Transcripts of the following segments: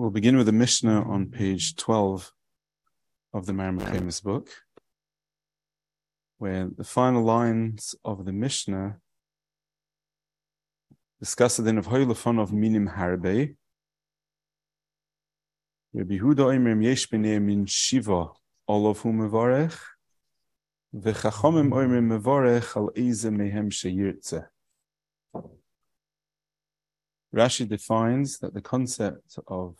We'll begin with the Mishnah on page 12 of the Maramakamis book, where the final lines of the Mishnah discuss the din of Hoylafon of Minim Harbe. Rabbi Yehuda Oimrim Yesh Min Shiva Olav Hu Mevarech V'chachomim Oimrim Mevarech Al Eze Mehem Sheyirtze Rashi defines that the concept of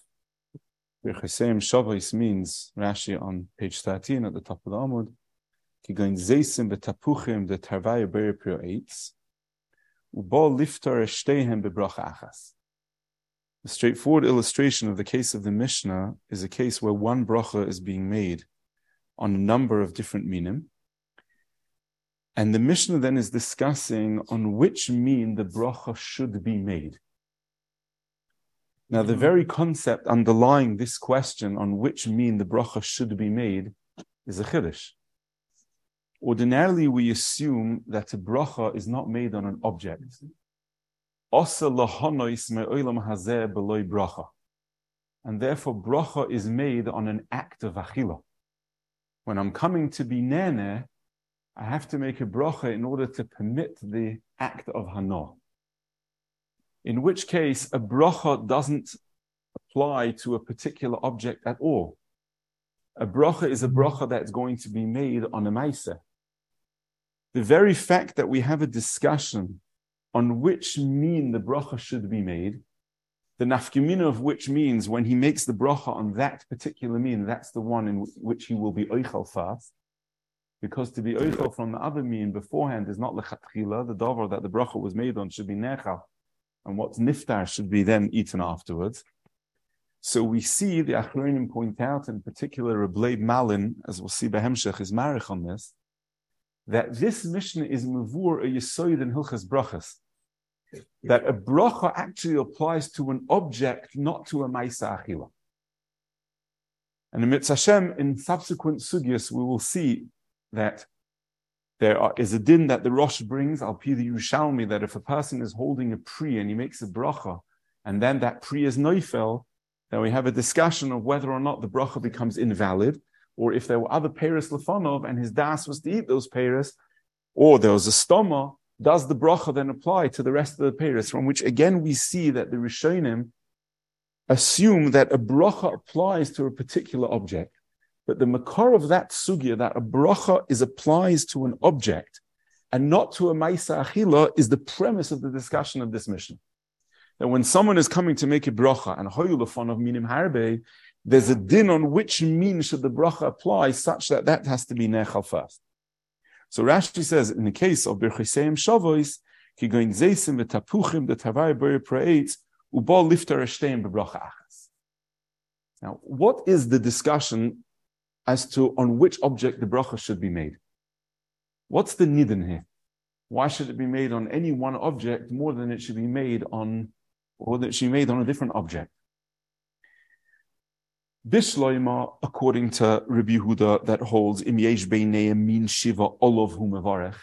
Birchasem Shavos means Rashi on page 13 at the top of the Amud, Kigain Zeisim betapuchim the Tarvaya Beriprio Eitz, Ubal Liftar Eshtehem bebracha achas. The straightforward illustration of the case of the Mishnah is a case where one bracha is being made on a number of different minim, and the Mishnah then is discussing on which mean the bracha should be made. Now, the mm-hmm. very concept underlying this question on which mean the bracha should be made is a chiddush. Ordinarily, we assume that a bracha is not made on an object. And therefore, bracha is made on an act of achila. When I'm coming to be nene, I have to make a bracha in order to permit the act of hana in which case a bracha doesn't apply to a particular object at all. A bracha is a bracha that's going to be made on a maisa. The very fact that we have a discussion on which mean the bracha should be made, the nafkimina of which means when he makes the bracha on that particular mean, that's the one in which he will be oichel fast. Because to be oichel from the other mean beforehand is not lechatchila, the davar that the bracha was made on should be nechal and what's niftar should be then eaten afterwards. So we see the Achronim point out, in particular, Reb Leib Malin, as we'll see Behemshech, is marich on this, that this mission is mavur a yisoid in Hilchas Brachas. That a bracha actually applies to an object, not to a Maisa Achila. And in Mitzvah in subsequent sugyas, we will see that there are, is a din that the Rosh brings, al pi the Yerushalmi, that if a person is holding a pri and he makes a bracha, and then that pri is noifel, then we have a discussion of whether or not the bracha becomes invalid, or if there were other peiros lefanov and his das was to eat those peiros, or there was a stoma, does the bracha then apply to the rest of the peiros? From which again we see that the Rishonim assume that a bracha applies to a particular object. But the makar of that sugya, that a bracha is applies to an object and not to a maisa achila, is the premise of the discussion of this mission. That when someone is coming to make a bracha and hoyulafon of minim harbe, there's a din on which mean should the bracha apply, such that that has to be nechal first. So Rashi says, in the case of birchiseim shavois, ki goin zeisim v'tapuchim the tavai b'ri praetz ubal lifter eshteim bebracha achas. Now, what is the discussion as to on which object the bracha should be made. What's the nidin here? Why should it be made on any one object more than it should be made on, or that she made on a different object? Bishloima, according to Rabbi Yehuda, that holds im yesh min shiva olav humavarech.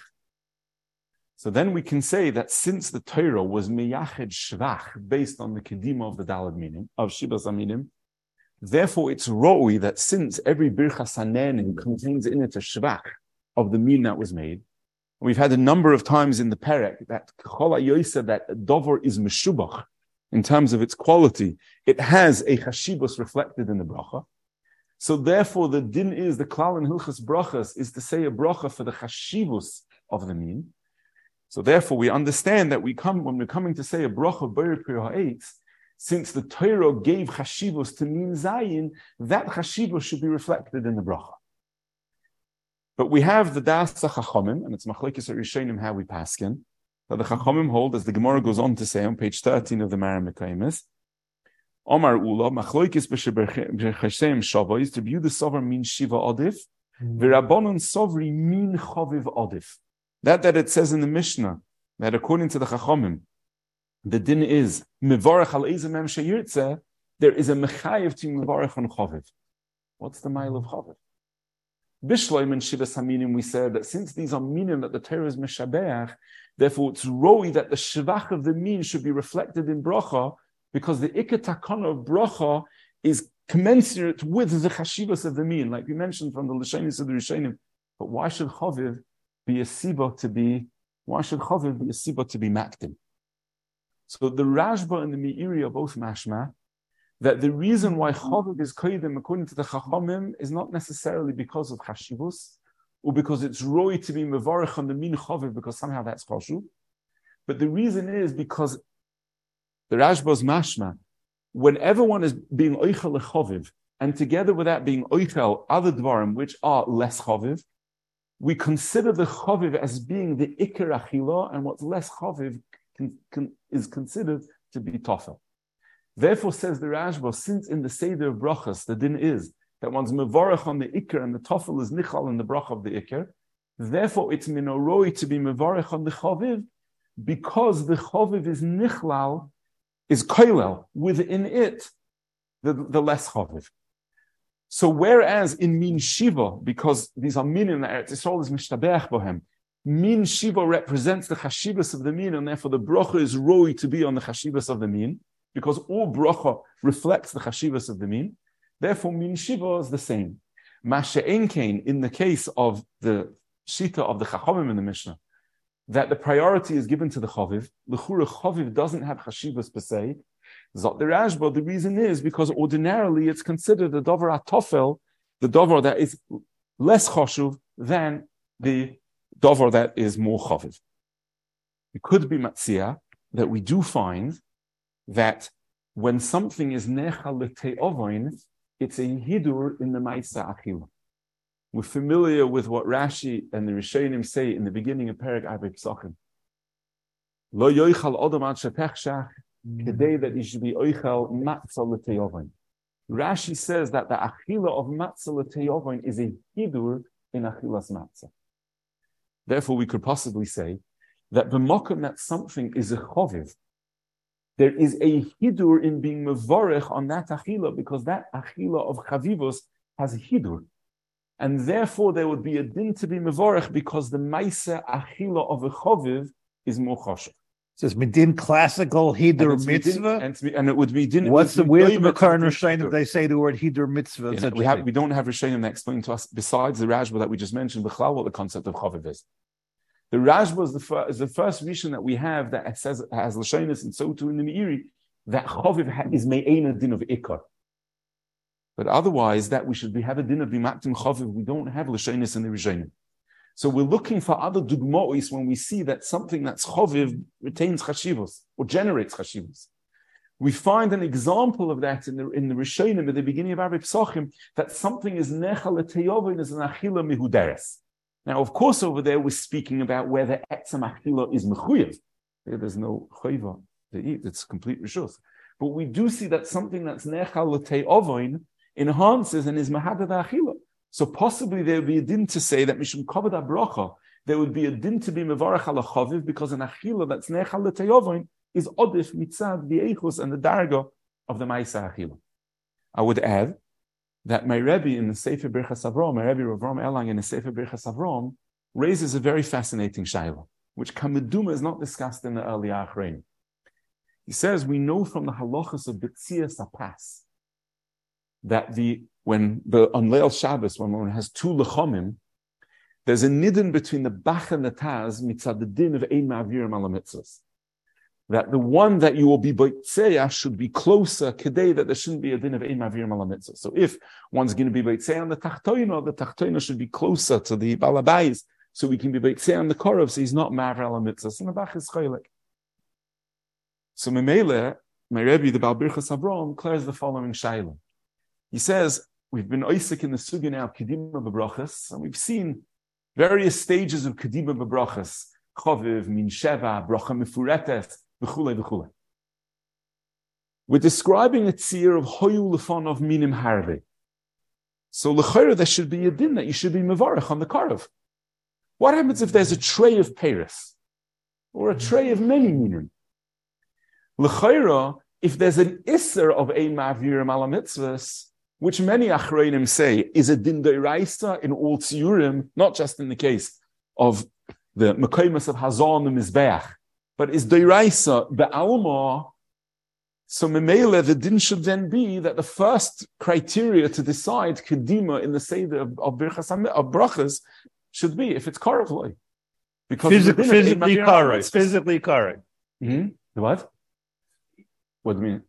So then we can say that since the Torah was miyached shvach based on the kedima of the dalad meaning of shibas aminim, Therefore, it's roi that since every birchas hanenin mm. contains in it a shvach of the mean that was made, we've had a number of times in the perek that chola yoisa that dover is meshubach in terms of its quality. It has a chashibus reflected in the bracha. So therefore, the din is the klal and hilchas brachas is to say a bracha for the chashibus of the mean. So therefore, we understand that we come when we're coming to say a bracha ha'etz, since the Torah gave chashivos to mean zayin, that chashivos should be reflected in the bracha. But we have the das chachomim, and it's machlekes rishonim how we paskin. That the chachomim hold, as the Gemara goes on to say on page thirteen of the Maramikaimis, Omar Ula machlekes b'shebechesem shava to view the sovereign means shiva odif, mm-hmm. v'rabbanon sovri mean chaviv odif. That that it says in the Mishnah that according to the chachomim the din is mivarach al ezemem sheyirtze, there is a mechayev to mivarach on chaviv. What's the mile of chaviv? Bishloim and Shivas Haminim, we said that since these are minim that the Torah is meshabeach, therefore it's roi that the shivach of the min should be reflected in bracha, because the ikatakon of bracha is commensurate with the chashivas of the min, like we mentioned from the Lashonis of the Rishonim. But why should chaviv be a siba to be, why should chaviv be a siba to be makdim? So the Rashba and the Meiri are both mashma, that the reason why chaviv is koidim according to the chachamim is not necessarily because of chashivus, or because it's roy to be mevarich on the min chaviv because somehow that's chashuv. But the reason is because the Rashba's mashma, whenever one is being oichel lechoviv, and together with that being oichel other dvarim which are less choviv, we consider the choviv as being the ikar achila, and what's less choviv can, can, is considered to be tofel. Therefore, says the Rashba, since in the Seder of Brachas, the din is that one's mevarach on the ikar and the tofel is nichal in the brach of the ikar, therefore it's minoroi to be mevarach on the choviv, because the choviv is nichlal is koilel, within it, the, the less chaviv. So whereas in min shiva, because these are min in Eretz Yisrael is mishtabech bohem, min shiva represents the chashivas of the min, and therefore the bracha is roi to be on the chashivas of the min, because all bracha reflects the chashivas of the min. Therefore, min shiva is the same. Masha enkein, in the case of the shita of the chachamim in the Mishnah, that the priority is given to the chaviv. L'chura chaviv doesn't have chashivas per se. Zot the Rashba, the reason is because ordinarily it's considered the dover atofel, the dover that is less chashuv than the dover that is more chaviv. It could be matzia that we do find that when something is necha l'te'ovoin, it's a hidur in the ma'isa achila. We're familiar with what Rashi and the Rishonim say in the beginning of Perek Arbe Pesachim. Lo yoichal odom ad shepechshach, kedei that he should be oichal matzah l'teyovain. Rashi says that the achila of matzah l'teyovain is a hidur in achilas matzah. Therefore, we could possibly say that the mokum that something is a choviv, there is a hidur in being mevorech on that achila because that achila of chavivos has a hidur. And therefore, there would be a din to be mevorach because the maisa achila of a choviv is more choshev. So it's medin classical And it's mitzvah. and, and it would be din. What's the it would where's be the current Rishonim they say the word hidur mitzvah? Know, we have we don't have Rishonim that explain to us besides the Rashba that we just mentioned. B'chlal, what the concept of chaviv is. The Rashba is the first is the first Rishon that we have that says has Lashonis and so too in the Meiri that chaviv ha- is me'ena din of ikar. But otherwise, that we should be have a din of bimaktim chaviv. We don't have Lashonis in the Rishonim. So we're looking for other dugmois when we see that something that's chaviv retains chashivos or generates chashivos. We find an example of that in the in the Rishonim at the beginning of Arab Psachim that something is nechal teyovin is an achila mihuderes. Now, of course, over there we're speaking about whether etzam achila is mechuyev. There- There's no chayva to eat; it's complete rishus. But we do see that something that's nechal teyovin enhances and is mahadad achila. So possibly there would be a din to say that mishum kavod bracha there would be a din to be mevarach al Chaviv because an achila that's nechal teyovin is odif mitzad the and the darga of the ma'isa achila. I would add that my Rebbe in the Sefer Birchas Avrom, my Rebbe Ravrom Erlanger in the Sefer Birchas Avrom, raises a very fascinating shaila, which Kameduma is not discussed in the early Achrein. He says, we know from the halachas of Betzias Apas that the when the on Leil Shabbos, when one has two lechomim, there's a nidin between the Bach and the Taz mitzad the din of Ein Ma'avirim that the one that you will be boitzeya should be closer today that there shouldn't be a din of ein mavir malamitzah. So if one's going to be boitzeya on the tachtoino, the tachtoino should be closer to the balabais, so we can be boitzeya on the korov, so he's not mavir malamitzah. So Nabach is chaylik. So Memele, my Rebbe, the Balbirchas Avrom, declares the following shaila. He says, we've been oisik in the sugi now, kedima bebrachas, and we've seen various stages of kedima bebrachas, choviv, min sheva, bracha mefuretes, v'chule v'chule. We're describing a tzir of hoyu lefon of minim harbe. So lechayra there should be a din that you should be mevarach on the karav. What happens if there's a tray of Paris or a tray of many minim? Lechayra, if there's an isser of a mavir ala which many achreinim say is a din deiraisa in all tziurim, not just in the case of the mekoimus of hazon and mizbeach, but is deiraisa the alma So Memele, the din should then be that the first criteria to decide Kedima in the Seder of, of, Birchas of Brachas should be if it's Karavloi. Because Physic- the din physically Ein Mavir correct, Ha'aretz. physically correct. Mhm. What? What do you mean?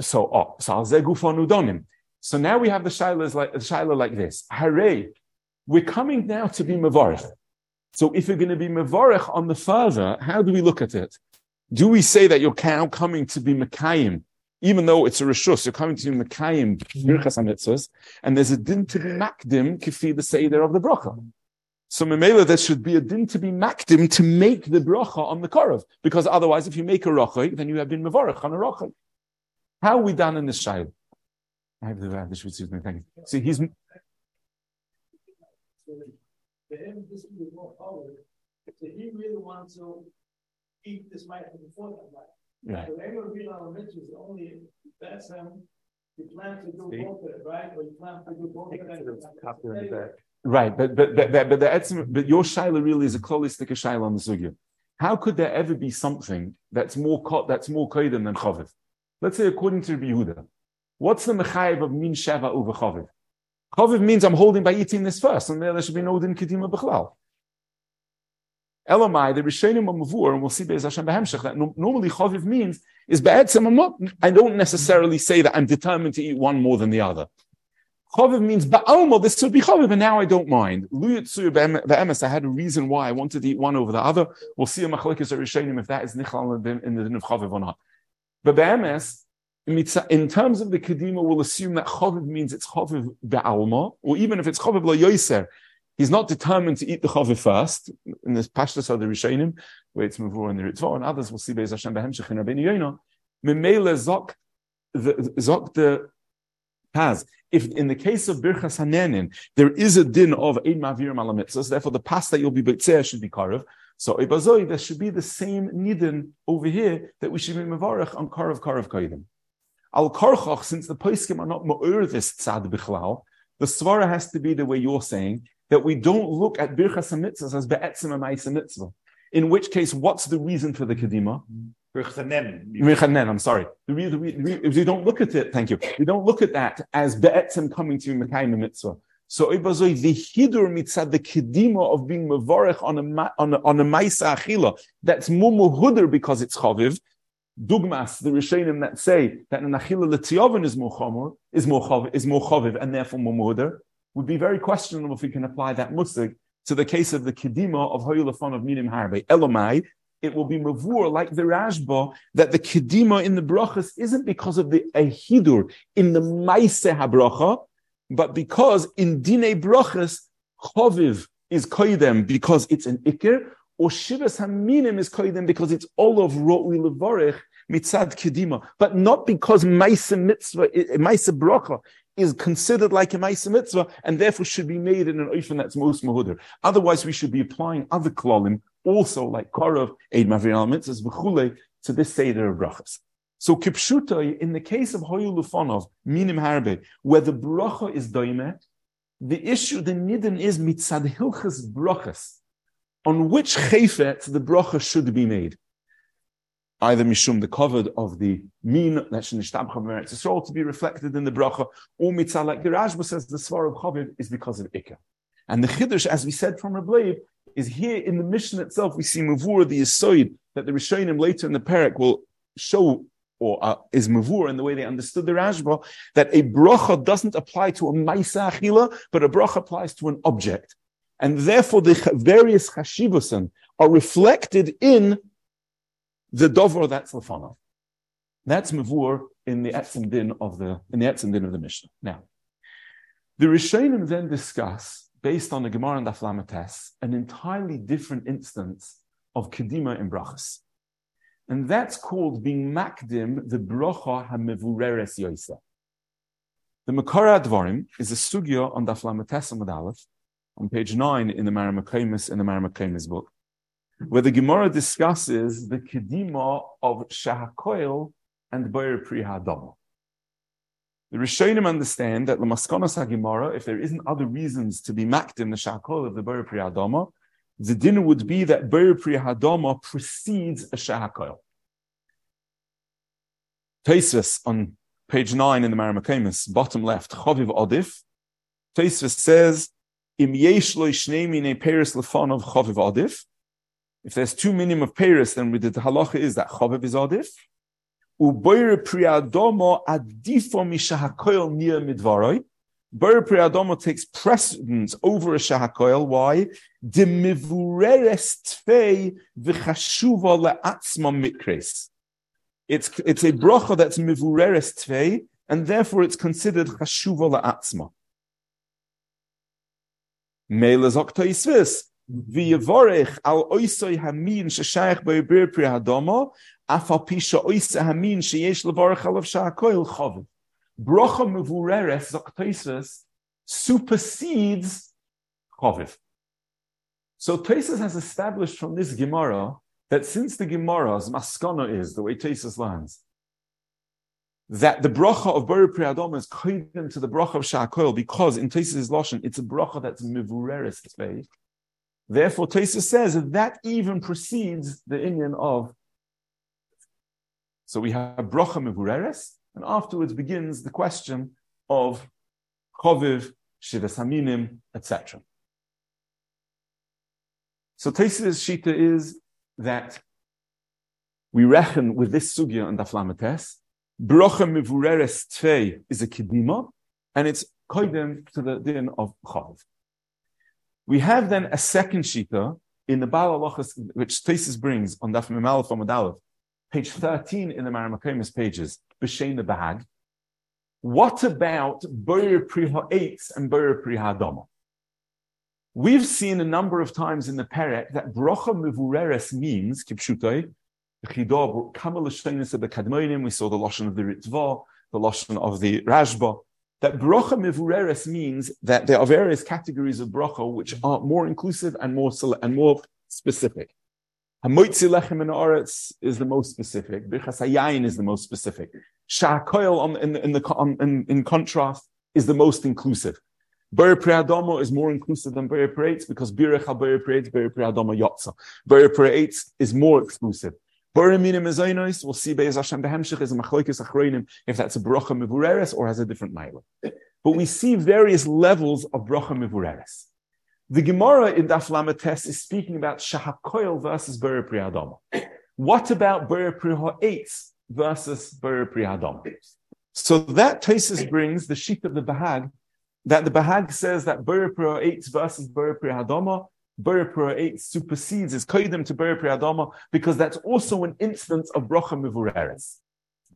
So, oh, so al udonim. So now we have the shaila like the shaila like this. Hooray! We're coming now to be mavarich. So if you're going to be mavarich on the father, how do we look at it? Do we say that you're now coming to be mekayim, even though it's a rishus, you're coming to be mekayim mm-hmm. birchas hamitzvos, and there's a din to be makdim kifi the seder of the bracha. So Memela, there should be a din to be makdim to make the bracha on the korov, because otherwise, if you make a rocha, then you have been mavarich on a rocha. How are we done in this shaila? I have the, I have the Shvitz with me, thank you. See, he's For him, this is more power. So he really wants to eat this might before that might. right. The regular real on Mitch is only, that's him. You plan to do both of it, right? Or you plan to do both of it. Right, but but but but, but the etzim, but your shaila really is a klolistic shaila on the sugya. How could there ever be something that's more ko- that's more kodim than chaviv? Let's say according to Rabbi Yehuda, what's the mechayev of min sheva over chaviv? Chaviv means I'm holding by eating this first, and there, should be no din kedima b'chlal. Elamai, the Rishonim of Mavur, and we'll see Be'ez Hashem Behemshech, that no- normally chaviv means is be'etzem, I'm not, I don't necessarily say that I'm determined to eat one more than the other. Chaviv means ba'almo, this should be chaviv, and now I don't mind. Luyatsuya be'emes, I had a reason why I wanted to eat one over the other. We'll see a machlekes Rishonim if that is nichal in the din of chaviv or not. But be'emes, in terms of the kedima, we'll assume that chaviv means it's chaviv be'almo, or even if it's chaviv lo yoiser, he's not determined to eat the chaviv first. In this pashtus of the Rishonim, where it's mavur and the ritzvah, and others will see Be'ez Hashem Behemshech in Rabbeinu Yonah, memele zok the zok the Taz. If in the case of Birchas Hanenin, there is a din of Eid Mavir Malamitzas, therefore the past that you'll be Beitzeh should be Karev. So Ibazoi, there should be the same nidin over here that we should be Mavarech on Karev Karev Kaidim. Al Karchach, since the Paiskim are not Ma'ur this Tzad Bichlal, the Svara has to be the way you're saying, that we don't look at Birchas HaMitzvahs as Be'etzim HaMaisa Mitzvah. In which case, what's the reason for the Kedima? Mechanen, I'm sorry. The re- the re- the re- if you don't look at it, thank you. We don't look at that as be'etzem coming to Mekayim mitzvah. So ibazoi the hidur mitzad the kedima of being mevarech on a on a, on a ma'isa achila that's mumuhuder because it's chaviv. Dugmas, the Rishonim that say that an achila letziovin is more is more is and therefore mumuhuder, would be very questionable if we can apply that musig to the case of the kedima of hoyulafon of minim harbe. Elomai, it will be mavur like the Rashba that the kedima in the brachas isn't because of the ahidur in the maise habracha, but because in dine brachas choviv is koidem because it's an ikir, or shivas haminim is koidem because it's all of ro'ui levorech mitzad kedima, but not because maise mitzvah, eh, maise bracha is considered like a maise mitzvah and therefore should be made in an oifen that's most mahuder. Otherwise, we should be applying other klolim also like Korov, Eid Mavir al Mitzvahs, to this Seder of Brachas. So Kipshutai, in the case of Hoyu Lufonov, Minim Harbe, where the bracha is doime, the issue, the nidin is mitzad hilchas brachas, on which chayfet the bracha should be made. Either mishum the covered of the min that meretz Yisrael to be reflected in the bracha, or mitzad like the Rashba says the svar of chaviv is because of ikka. And the chiddush, as we said from Reb Leib, is here in the mission itself. We see mavur the yisoid that the Rishonim later in the parak will show or uh, is mavur in the way they understood the Rashba that a bracha doesn't apply to a maisa achila, but a bracha applies to an object, and therefore the various chashivusim are reflected in the dover that's lefanav. That's mavur in the etzim din of the in the etzim din of the Mishnah. Now, the Rishonim then discuss based on the Gemara and the Aflamates, an entirely different instance of Kedima in Brachas. And that's called being Makdim, the Bracha HaMevureres Yoisa. The Makara Advarim is a sugya on Daflamates and Aleph, on page 9 in the Maramakemis, in the Maramakemis book, where the Gemara discusses the Kedima of Shahakoil and Beir Pri Hadama. The Rishonim understand that the Maskonas HaGemara, if there isn't other reasons to be maked in the Shakol of the Ber Pri Hadama, the dinner would be that Ber Pri Hadama precedes a Shahakol. Tosfos on page nine in the Maramakemis, bottom left, Chaviv Odif. Tosfos says, Im yesh mine peris lefanov Chaviv Odif. If there's two minim of peris, then the halacha is that Chaviv is Odif. Uboyer priadomo adifo mishahakoil nia midvaroi. Boyer priadomo takes precedence over a shahakoil. Why? Tfei. It's, it's a bracha that's mivureres tvei, and therefore it's considered chashuva la'atzma. Mele zokta isvis, v'yavorech al oisoi hamin sheshayach b'yibir pri hadoma, afal pisha oisa hamin sheyesh levorech alav sha'akoil choviv. Bracha mivureres zokta isvis supersedes choviv. So Tosfos has established from this Gemara that since the Gemara's maskana is the way Tosfos lands, that the bracha of Bari Priyadom is koidim to the bracha of Sha'akoil because in Tosfos' Lashon it's a bracha that's mivureres tzvei. Therefore, Tosfos says that that even precedes the Indian of. So we have bracha mivureres, and afterwards begins the question of choviv, shivas haminim, etc. So Tosfos' shita is that we reckon with this sugya and daflamates, brocha mivureres tvei is a kedima, and it's koidem to the din of chav. We have then a second shita in the Baal which Tosfos brings on Daf Mimalef Aleph, page 13 in the Maramakomis pages, B'Shein the Bahag. What about Boyer Priha 8 and Boyer Priha Doma? We've seen a number of times in the Perek that brocha mivureres means, kipshutai, we saw the Lashon of the Ritva, the Lashon of the Rashba, that brocha mivureres means that there are various categories of brocha which are more inclusive and more and more specific. Hamoitzi lechem in Oretz is the most specific. Birchas Hayayin is the most specific. Sha'akoil in, in, the, in, in contrast is the most inclusive. Ber Priadomo is more inclusive than Ber Preitz because Birech Ber Preitz, Ber Priadomo Yotza. Ber Preitz is more exclusive. Ber Minim Ezainos, we'll see Be'ez Hashem Behemshich is a Machloikis Achroinim if that's a Brocha Mivureres or has a different Maila. But we see various levels of Brocha Mivureres. The Gemara in Daf Lamates is speaking about Shahakoil versus Ber Priadomo. What about Ber Priha versus Ber Priadomo? So that Tosfos brings the sheet of the Bahag that the Bahag says that Bur 8 versus Bur Hadoma, Bur 8 supersedes, is koidim to Bur Hadoma, because that's also an instance of Brocha Mivureres.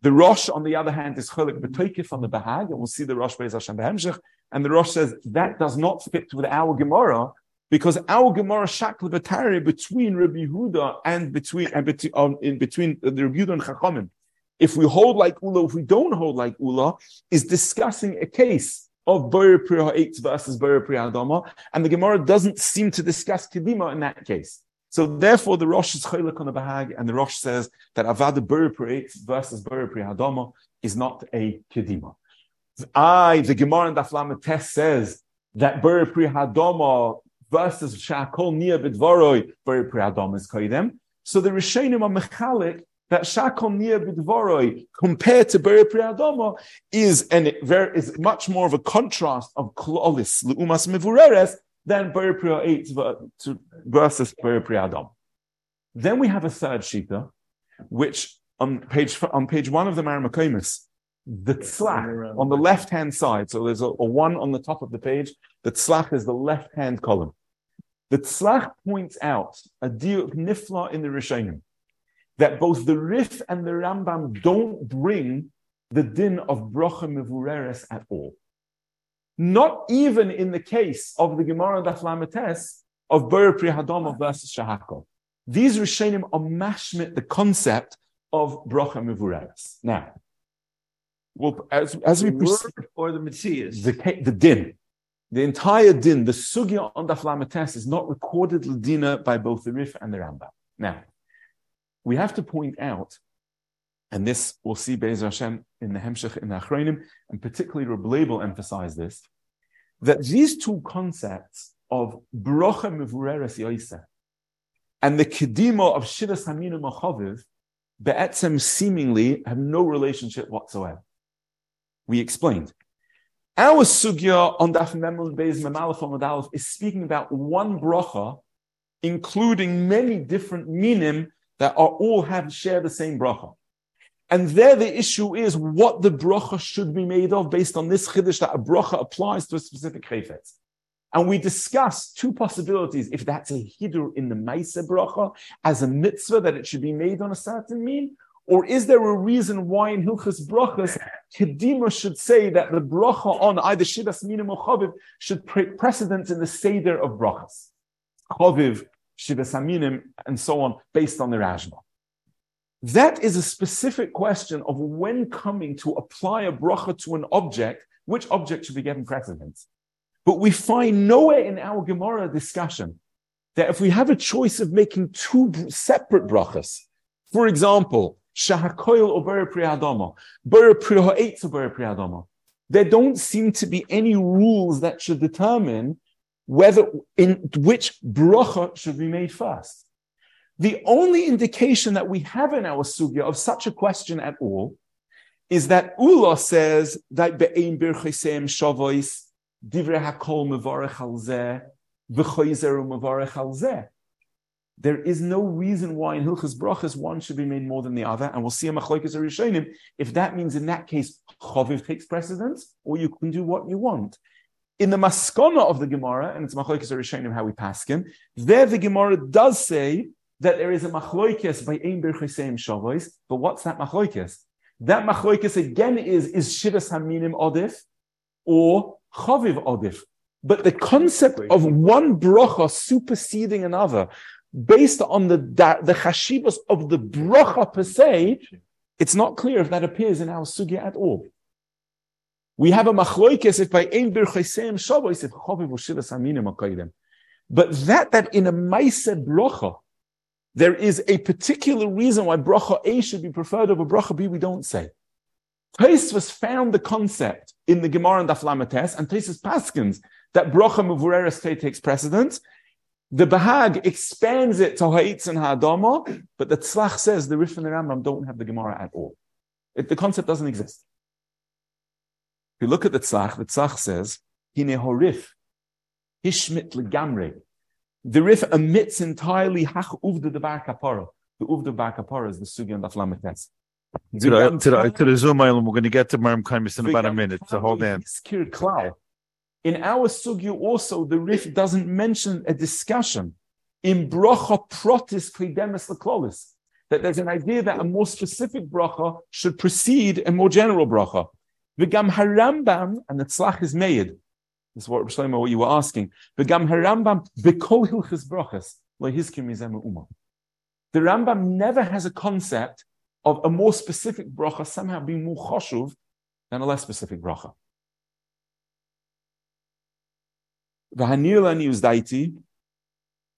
The Rosh, on the other hand, is Cholik B'toikif on the Bahag, and we'll see the Rosh Beis Hashem Behemshech, and the Rosh says that does not fit with our Gemara, because our Gemara Shakla B'tari between Rabbi Yehuda and between, and between, um, in between the Rabbi Yehuda and Chachamim, if we hold like Ula, if we don't hold like Ula, is discussing a case of Boyer Priya 8 versus Boyer Priya Adama, and the Gemara doesn't seem to discuss Kedima in that case. So therefore, the Rosh is Chaylik on the Bahag, and the Rosh says that Avada Boyer Priya 8 versus Boyer Priya Adama is not a Kedima. I, the Gemara in Daflam Test says that Boyer Priya Adama versus Shakol Nia Bidvaroi, Boyer Priya Adama is Kaidem. So the Rishonim are Mechalik that Shakol Nia Bidvoroi compared to Beri Priadoma is and is much more of a contrast of Klolis Lumas Mivureres than Beri Priya versus Beri Priadom. Then we have a third shita, which on page on page one of the Maramakomis, the tzlach on the left hand side. So there's a, a, one on the top of the page. The tzlach is the left hand column. The tzlach points out a diuk nifla in the Rishonim that both the Rif and the Rambam don't bring the din of brocha mevureres at all. Not even in the case of the Gemara Daflamates of Ber Prihadoma versus Shahako. These Rishonim are mashmit the concept of brocha mevureres. Now, well, as, as we proceed, or the Metzias, the, the din, the entire din, the sugya on Daflamates is not recorded ladina by both the Rif and the Rambam. Now, we have to point out, and this we'll see Be'ez Hashem in the Hemshech in the Achronim, and particularly Reb Label emphasize this, that these two concepts of Brocha Mevureres Yoisa and the Kedima of Shivas Haminu Machaviv be'etzem seemingly have no relationship whatsoever. We explained. Our sugya on Daf Memel Beis Memalef Aleph is speaking about one bracha, including many different minim that are all have share the same bracha. And there the issue is what the bracha should be made of based on this chiddush that a bracha applies to a specific chayfetz. And we discussed two possibilities. If that's a hidur in the Maisa bracha as a mitzvah that it should be made on a certain mean, or is there a reason why in Hilchas brachas Kedima should say that the bracha on either Shivas Minim or Chaviv should take precedence in the Seder of brachas? Chaviv, Shivas Aminim, and so on, based on the Rajma. That is a specific question of when coming to apply a bracha to an object, which object should be given precedence. But we find nowhere in our Gemara discussion that if we have a choice of making two separate brachas, for example, shahakoil or ber priyadama, there don't seem to be any rules that should determine whether in which bracha should be made first. The only indication that we have in our sugya of such a question at all is that Ula says that be'ein birchesem shavois divrei hakol mevarech al zeh v'choizer mevarech zeh. There is no reason why in Hilchas Brachas one should be made more than the other, and we'll see a machlokes or rishonim if that means in that case chaviv takes precedence, or you can do what you want. In the maskana of the Gemara, and it's machlokes or rishonim how we pass him, there the Gemara does say that there is a machloikis by ein birchesem shavos. But what's that machloikis? That machloikis again is is shivas haminim odif or chaviv odif. But the concept of one bracha superseding another, based on the the chashivas of the bracha per se, it's not clear if that appears in our sugya at all. We have a machloikis if by ein birchesem shavos if chaviv or shivas haminim But that that in a ma'aseh bracha there is a particular reason why bracha A should be preferred over bracha B, we don't say. Tosfos found the concept in the Gemara and Daflamates, and Tosfos Paskins that bracha mevureres takes precedence. The Bahag expands it to Ha'itz and Ha'adama, but the Tzlach says the Rif and the Rambam don't have the Gemara at all. It, the concept doesn't exist. If you look at the Tzlach, the Tzlach says, Hine horif, hishmit legamre, the Rif omits entirely hach uvda kapara. The uvda bar kapara is the sugi on the flamites. To the, to the, to the Zoom we're going to get to Marim Kaimis in about a minute, so hold on. In our sugya also, the Rif doesn't mention a discussion in bracha protis klidemis leklolis, that there's an idea that a more specific bracha should precede a more general bracha. V'gam harambam, and the tzlach is made, this is what Shlomo, what you were asking. Begam Harambam bekol hilchis brachas uma. The Rambam never has a concept of a more specific bracha somehow being more choshuv than a less specific bracha.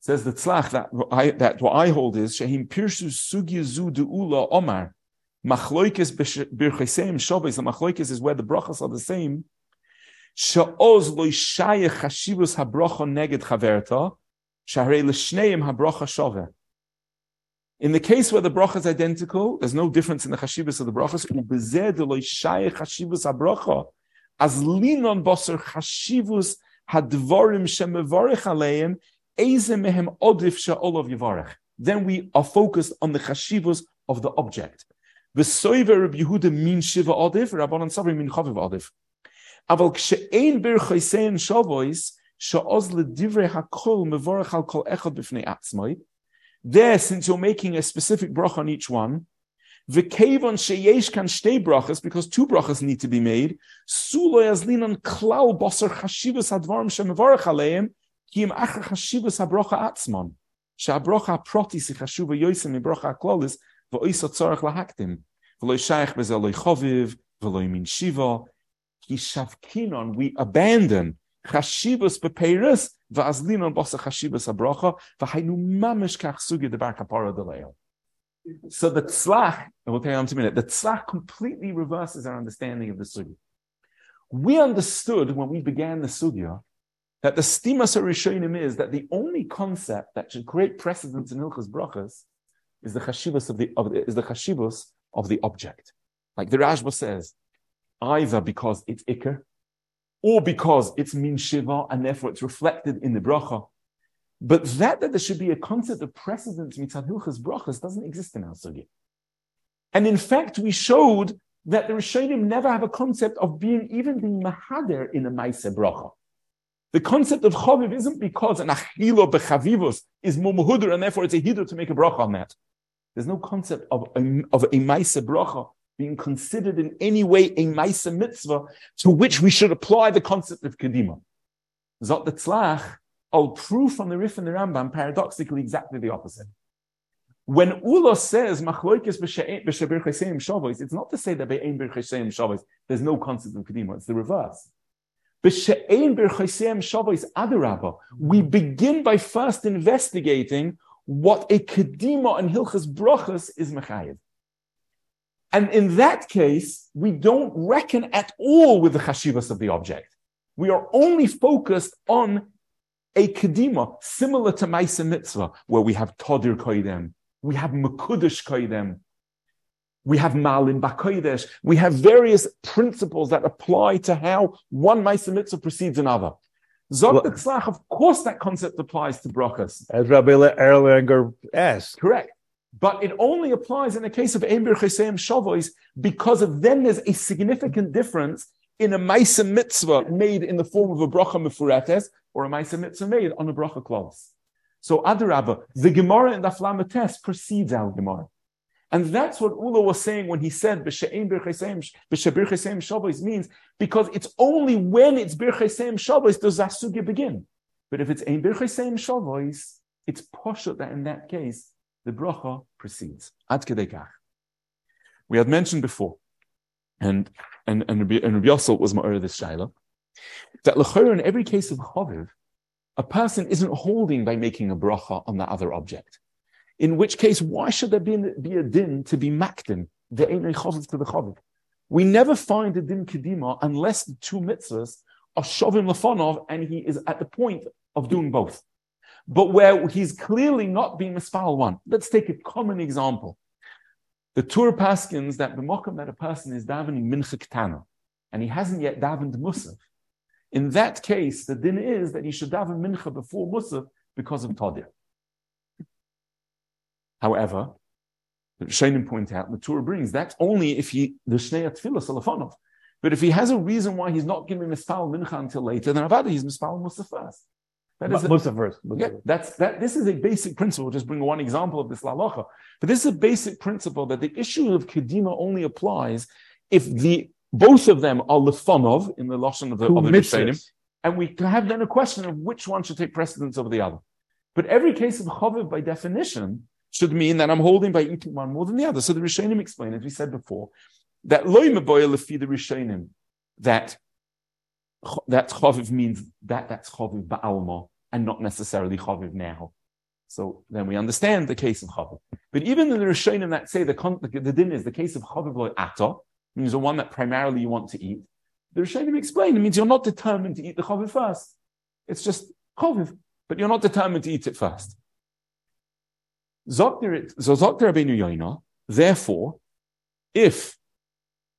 Says the tzlach that I, that what I hold is shehim pirshu sugya zu deula omar machloikes birchesem shobes. The machloikes is where the brachas are the same Sha'oz lo shayach chashivus habrocha neged chaverta, shahrei l'shneim habrocha shove. In the case where the bracha is identical, there's no difference in the chashivus of the brachas. Ubezed lo shayach chashivus habrocha, as linon boser chashivus aleim, mehem odif yivarech. Then we are focused on the chashivos of the object. Rabbi Yehuda min shiva odif, Rabbanan Sabri min chaviv odif. Aval k'she'ein bir shavois, sha'oz ledivrei hakol mevorech al kol echad b'fnei. There, since you're making a specific brach on each one, V'kevon sheyesh kan shtei brachas, because two brachas need to be made. Sulo yazlinan klal basar chashivas hadvarim shemavarach aleim, ki im achar chashivas habracha atzman. Shabracha proti si chashuva yoisem ibracha aklolis, v'oisa tzarech lahaktim. V'loi shayach bezel loy choviv, v'loi min shiva. Ki shavkinon, we abandon chashivas bepeirus, v'azlinan basar chashivas habracha, v'hainu mamish kach sugi debar kapara deleo. So the tzlach, and we'll tell you in a minute, the tzlach completely reverses our understanding of the sugi. We understood when we began the sugya that the stimas rishonim is that the only concept that should create precedence in Hilchas brachas is the chashivas of the, of the is the chashivas of the object. Like the Rashba says, either because it's ikr, or because it's min shiva and therefore it's reflected in the bracha. But that that there should be a concept of precedence mitzad hilchas brachas doesn't exist in our sugya. And in fact, we showed that the Rishonim never have a concept of being even being mahader in a maise bracha. The concept of chaviv isn't because an achilo bechavivos is more and therefore it's a hidur to make a bracha on that. There's no concept of a, of a maise bracha being considered in any way a maise mitzvah to which we should apply the concept of kedima. Zot the tzlach, Oh, I'll prove from the Rif and the Rambam paradoxically exactly the opposite. When Ulo says machloikis b'shabir chesem shavos, it's not to say that be'ein bir chesem shavos there's no concept of kedima. It's the reverse. B'she'ein bir chesem shavos adarabba. We begin by first investigating what a kedima and hilchas brachas is mechayev. And in that case, we don't reckon at all with the chashivas of the object. We are only focused on a kedima, similar to Maisa Mitzvah, where we have Todir Koidem, we have Makudish Koidem, we have Malin Bakoidesh, we have various principles that apply to how one Maisa Mitzvah precedes another. Zog well, of course that concept applies to brachas. As Rabbi Erlanger asked. Correct. But it only applies in the case of Ember Chesem Shavois because of then there's a significant difference in a Maisa Mitzvah made in the form of a bracha mefuretes or a Maisa Mitzvah made on a bracha clause. So Adarabba, the Gemara in the Flamates precedes our Gemara. And that's what Ula was saying when he said Birchesem Shabbos means because it's only when it's Birchesem Shabbos does Zasugya begin. But if it's Ein Birchesem Shabbos, it's poshut that in that case the bracha precedes. Ad kedekach. We had mentioned before, and and and Rabbi, and Rabbi Yossel was ma'or this shaila, that lechor in every case of chaviv, a person isn't holding by making a bracha on the other object. In which case, why should there be, be a din to be makdim, the einay chaviv to the chaviv? We never find a din kedima unless the two mitzvahs are shovim lefonov and he is at the point of doing both. But where he's clearly not being mispal one. Let's take a common example. The Tur Paskins that the mokum that a person is davening mincha ketana, and he hasn't yet davened musaf. In that case, the din is that he should daven mincha before musaf because of tadir. However, the Shainim point out, the Torah brings, that's only if he, the Shnei Tfilah Salafonov. But if he has a reason why he's not giving Mispal Mincha until later, then Avada, he's Mispal Musa first. That is first. Yeah, that's, that, this is a basic principle. We'll just bring one example of this lalacha. But this is a basic principle that the issue of Kedima only applies if the, both of them are Lefonov in the Lashon of the, of the And we have then a question of which one should take precedence over the other. But every case of Chaviv, by definition, should mean that I'm holding by eating one more than the other. So the Rishonim explain, as we said before, that loy meboya lefi the Rishonim, that that chaviv means that that's chaviv ba'alma and not necessarily chaviv now. So then we understand the case of chaviv. But even in the Rishonim that say the, the, din is the case of chaviv loy ata, means the one that primarily you want to eat. The Rishonim explain it means you're not determined to eat the chaviv first. It's just chaviv, but you're not determined to eat it first. Therefore, if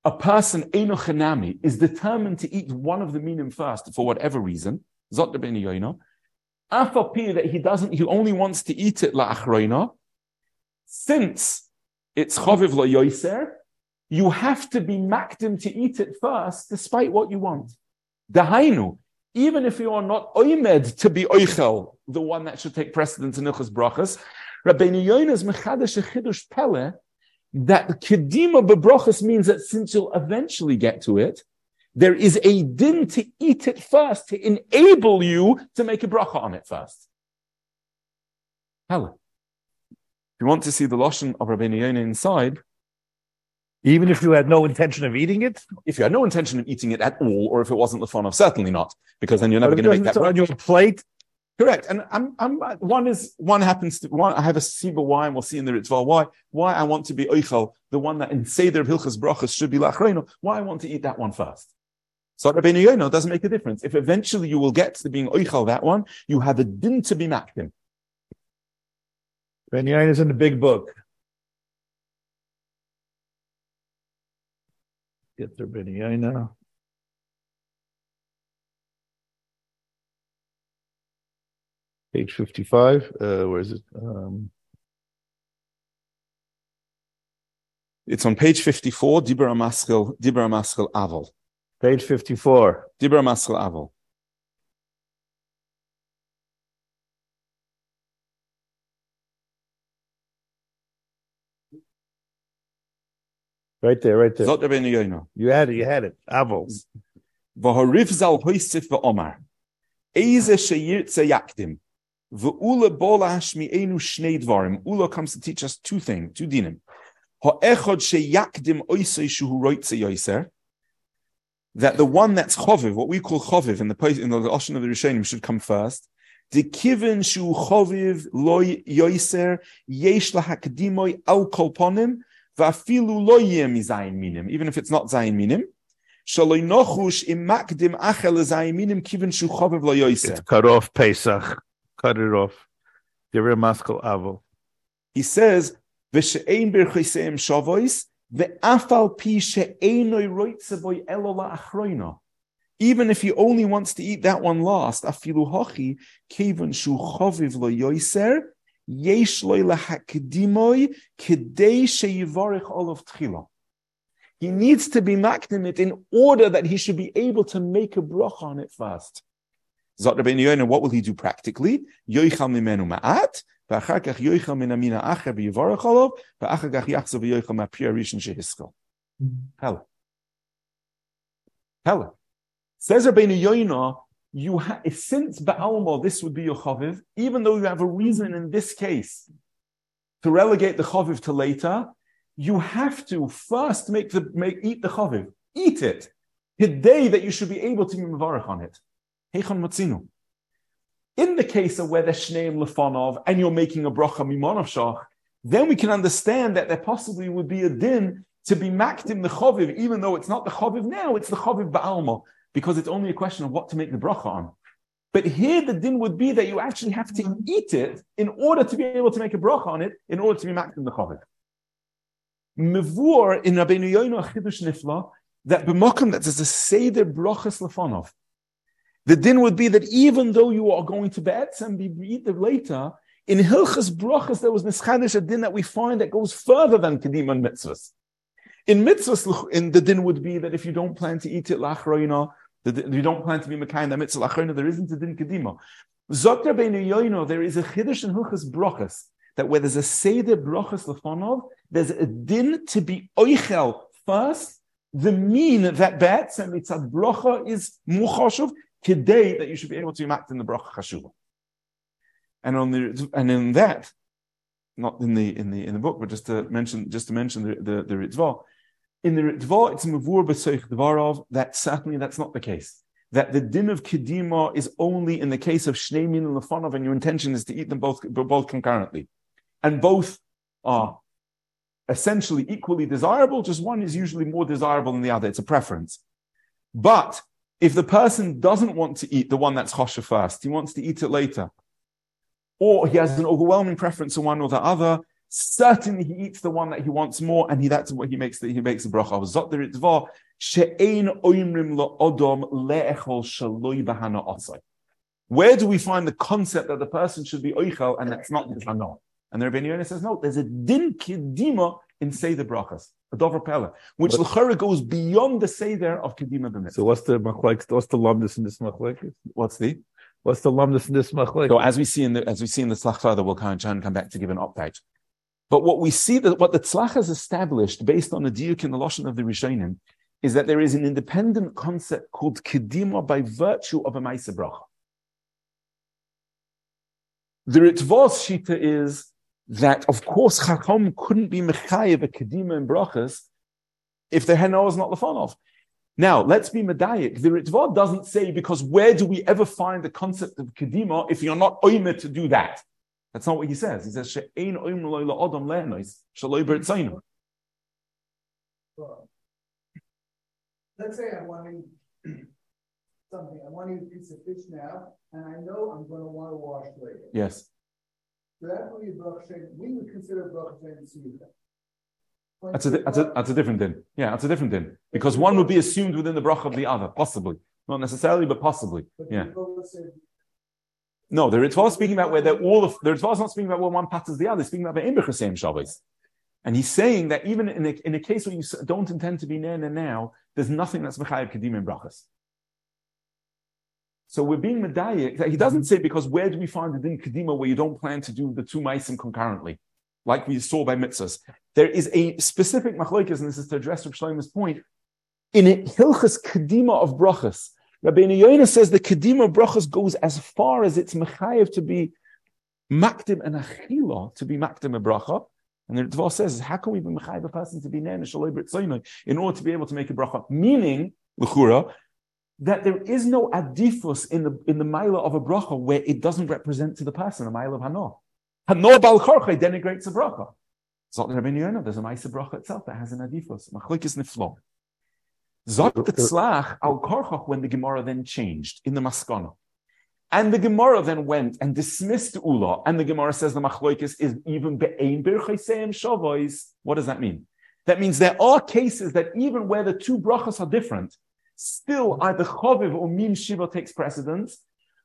a person is determined to eat one of the minim first for whatever reason, that he doesn't, he only wants to eat it la'achroina, since it's chaviv la yoiser, you have to be makdim to eat it first, despite what you want. Dahainu, even if you are not oimed to be oichel, the one that should take precedence in ilchas brachas, Rabbeinu Yoina's mechadash chidush pele that kedima bebrochas means that since you'll eventually get to it, there is a din to eat it first to enable you to make a bracha on it first. Helen, if you want to see the lashon of Rabbeinu Yoina inside, even if you had no intention of eating it? If you had no intention of eating it at all, or if it wasn't the fun of, certainly not, because then you're never going to make that. On your plate, Correct. And I'm, I'm, one is, one happens to, one, I have a siba why, and we'll see in the Ritva why, why I want to be oichel, the one that in Seder Hilchas Brachas should be lachreino, why I want to eat that one first. So Rabbeinu Yoino doesn't make a difference. If eventually you will get to being oichal that one, you have a din to be makdim. Rabbeinu Yoino is in the big book. Get to Rabbeinu Yoino. Page 55, uh, where is it? Um, it's on page 54, Dibra Maskel. Dibra Maskel Aval page fifty-four. Dibra Maskil Aval. Right there, right there. Zot Rabbeinu Yoina. You had it, you had it. Aval. V'hariv zal hoisif v'omar. Eze sheyirtze yakdim. V'ula bola hashmi enu shnei dvarim. Ula comes to teach us two things, two dinim. Ha'echod sheyakdim oisei shuhu roitze yoiser. That the one that's choviv, what we call choviv in the place in the ocean of the Rishonim should come first. The kiven shu choviv loy yoiser yesh lahakdimoy al kolponim va'afilu lo yeh mizayin minim, even if it's not zayin minim. Shaloi nochush im makdim achel zayin minim kiven shu choviv lo It's yoiser. cut off Pesach. Cut it off. Divra Maskal Aval. He says, "V'she'ein birchoseim shavois ve'afal pi she'einoi roitze boy elo la'achroino." Even if he only wants to eat that one last, afilu hochi kevan shu choviv lo yoiser yesh loy lahakdimoi kedei sheyivarich olav tchila. He needs to be makdim it in order that he should be able to make a bracha on it first. Zot Rabbeinu what will he do practically? Yoichal mimenu ma'at, ואחר כך יאכל מן המין האחר ויברך עליו, ואחר כך יחזור ויאכל מהפרי הראשון שהשכל. Hella. Hella. Says Rabbeinu Yoina, you ha- since Ba'alma this would be your chaviv, even though you have a reason in this case to relegate the chaviv to later, you have to first make the make eat the chaviv, eat it, the day that you should be able to be mevarach on it. Heichon matzinu. In the case of where there's shneim lefanov and you're making a bracha mimonov shach, then we can understand that there possibly would be a din to be makdim the chaviv, even though it's not the chaviv now, it's the chaviv ba'alma, because it's only a question of what to make the bracha on. But here the din would be that you actually have to eat it in order to be able to make a bracha on it, in order to be makdim the chaviv. Mevur in Rabbeinu Yoino Chidush Nifla, that b'mokum that there's a seder brachas lefanov. The din would be that even though you are going to Be'etz and be eat them later, in Hilchas Brachas there was Nischadish a din that we find that goes further than Kedim and Mitzvahs. In Mitzvahs, in the din would be that if you don't plan to eat it lachroina, you don't plan to be Mekayim that Mitzvah lachroina, there isn't a din Kedima. Zot Rabbeinu Yoino, there is a Chiddush in Hilchas Brachas that where there's a Seder Brachas Lefanov, there's a din to be Oichel first, the mean that Be'etz and Mitzvah Bracha is Muchashuv, today that you should be able to act in the bracha chashuva. And on the and in that, not in the in the in the book, but just to mention just to mention the the, the Ritva, in the Ritva it's mavur b'soich dvarov that certainly that's not the case. That the din of kedima is only in the case of shnei min and lefanov, and your intention is to eat them both both concurrently, and both are essentially equally desirable. Just one is usually more desirable than the other. It's a preference, but if the person doesn't want to eat the one that's choshev first, he wants to eat it later, or he has an overwhelming preference for one or the other, certainly he eats the one that he wants more, and he that's what he makes the, he makes the bracha. Where do we find the concept that the person should be oichel and that's not the? And the Rebbeinu Yonah says no. There's a din kidima in say the brachas, a dover pella, which l'chara goes beyond the Seder of kedima b'mitzvah. So what's the machlek? What's the lumdus in this machlek? What's the? What's the lumdus in this machlek? So as we see in the as we see in the tzlach further, we'll come, try and come back to give an update. But what we see that what the tzlach has established based on the diuk and the lashon of the Rishonim is that there is an independent concept called kedima by virtue of a ma'aser bracha. The Ritvos shita is that of course Chacham couldn't be mechayev a kedima and brachas if the heno is not lefanov. Now, let's be medayik. The Ritva doesn't say because where do we ever find the concept of kedima if you're not oimer to do that? That's not what he says. He says she'ein oimer lo la'odam le'enois shaloi b'rtzainu. Let's say I want to eat something, I want to eat a piece of fish now, and I know I'm gonna want to wash later. Yes. We would consider bracha and siyuta. That's a, that's a, that's a different din. Yeah, that's a different din. Because one would be assumed within the bracha of the other, possibly. Not necessarily, but possibly. Yeah. the Torah said, No, the Ritva is speaking about where they're all of, the Ritva is not speaking about where one patters the other, he's speaking about the same Shabbos. And he's saying that even in a, in a case where you don't intend to be Nana now, there's nothing that's Mechayev Kedim in Brachas. So we're being Medayik. He doesn't say because where do we find the din Kedima where you don't plan to do the two Maisim concurrently, like we saw by mitzvahs. There is a specific machlokes, and this is to address Rav Shlomo's point, in Hilchas Kedima of Brachas. Rabbi Yonah says the Kedima of Brachas goes as far as it's Mechayev to be Makdim and Achila, to be Makdim a Bracha. And the Dvar says, how can we be Mechayev a person to be Nen Shaloi Britzoinoi in order to be able to make a Bracha? Meaning, L'chura, that there is no adifus in the in the mila of a bracha where it doesn't represent to the person a mila of hano. Hano bal chorchai denigrates a bracha. The Rabbi Yonah. There's a ma'isa bracha itself that has an adifus. Machlokes niflo. Zot the tzlach al korchach when the Gemara then changed in the maskana. And the Gemara then went and dismissed Ula, and the Gemara says the machlokes is even be'ein birchaiseim shavois. What does that mean? That means there are cases that even where the two brachas are different, still either choviv or min shiva takes precedence.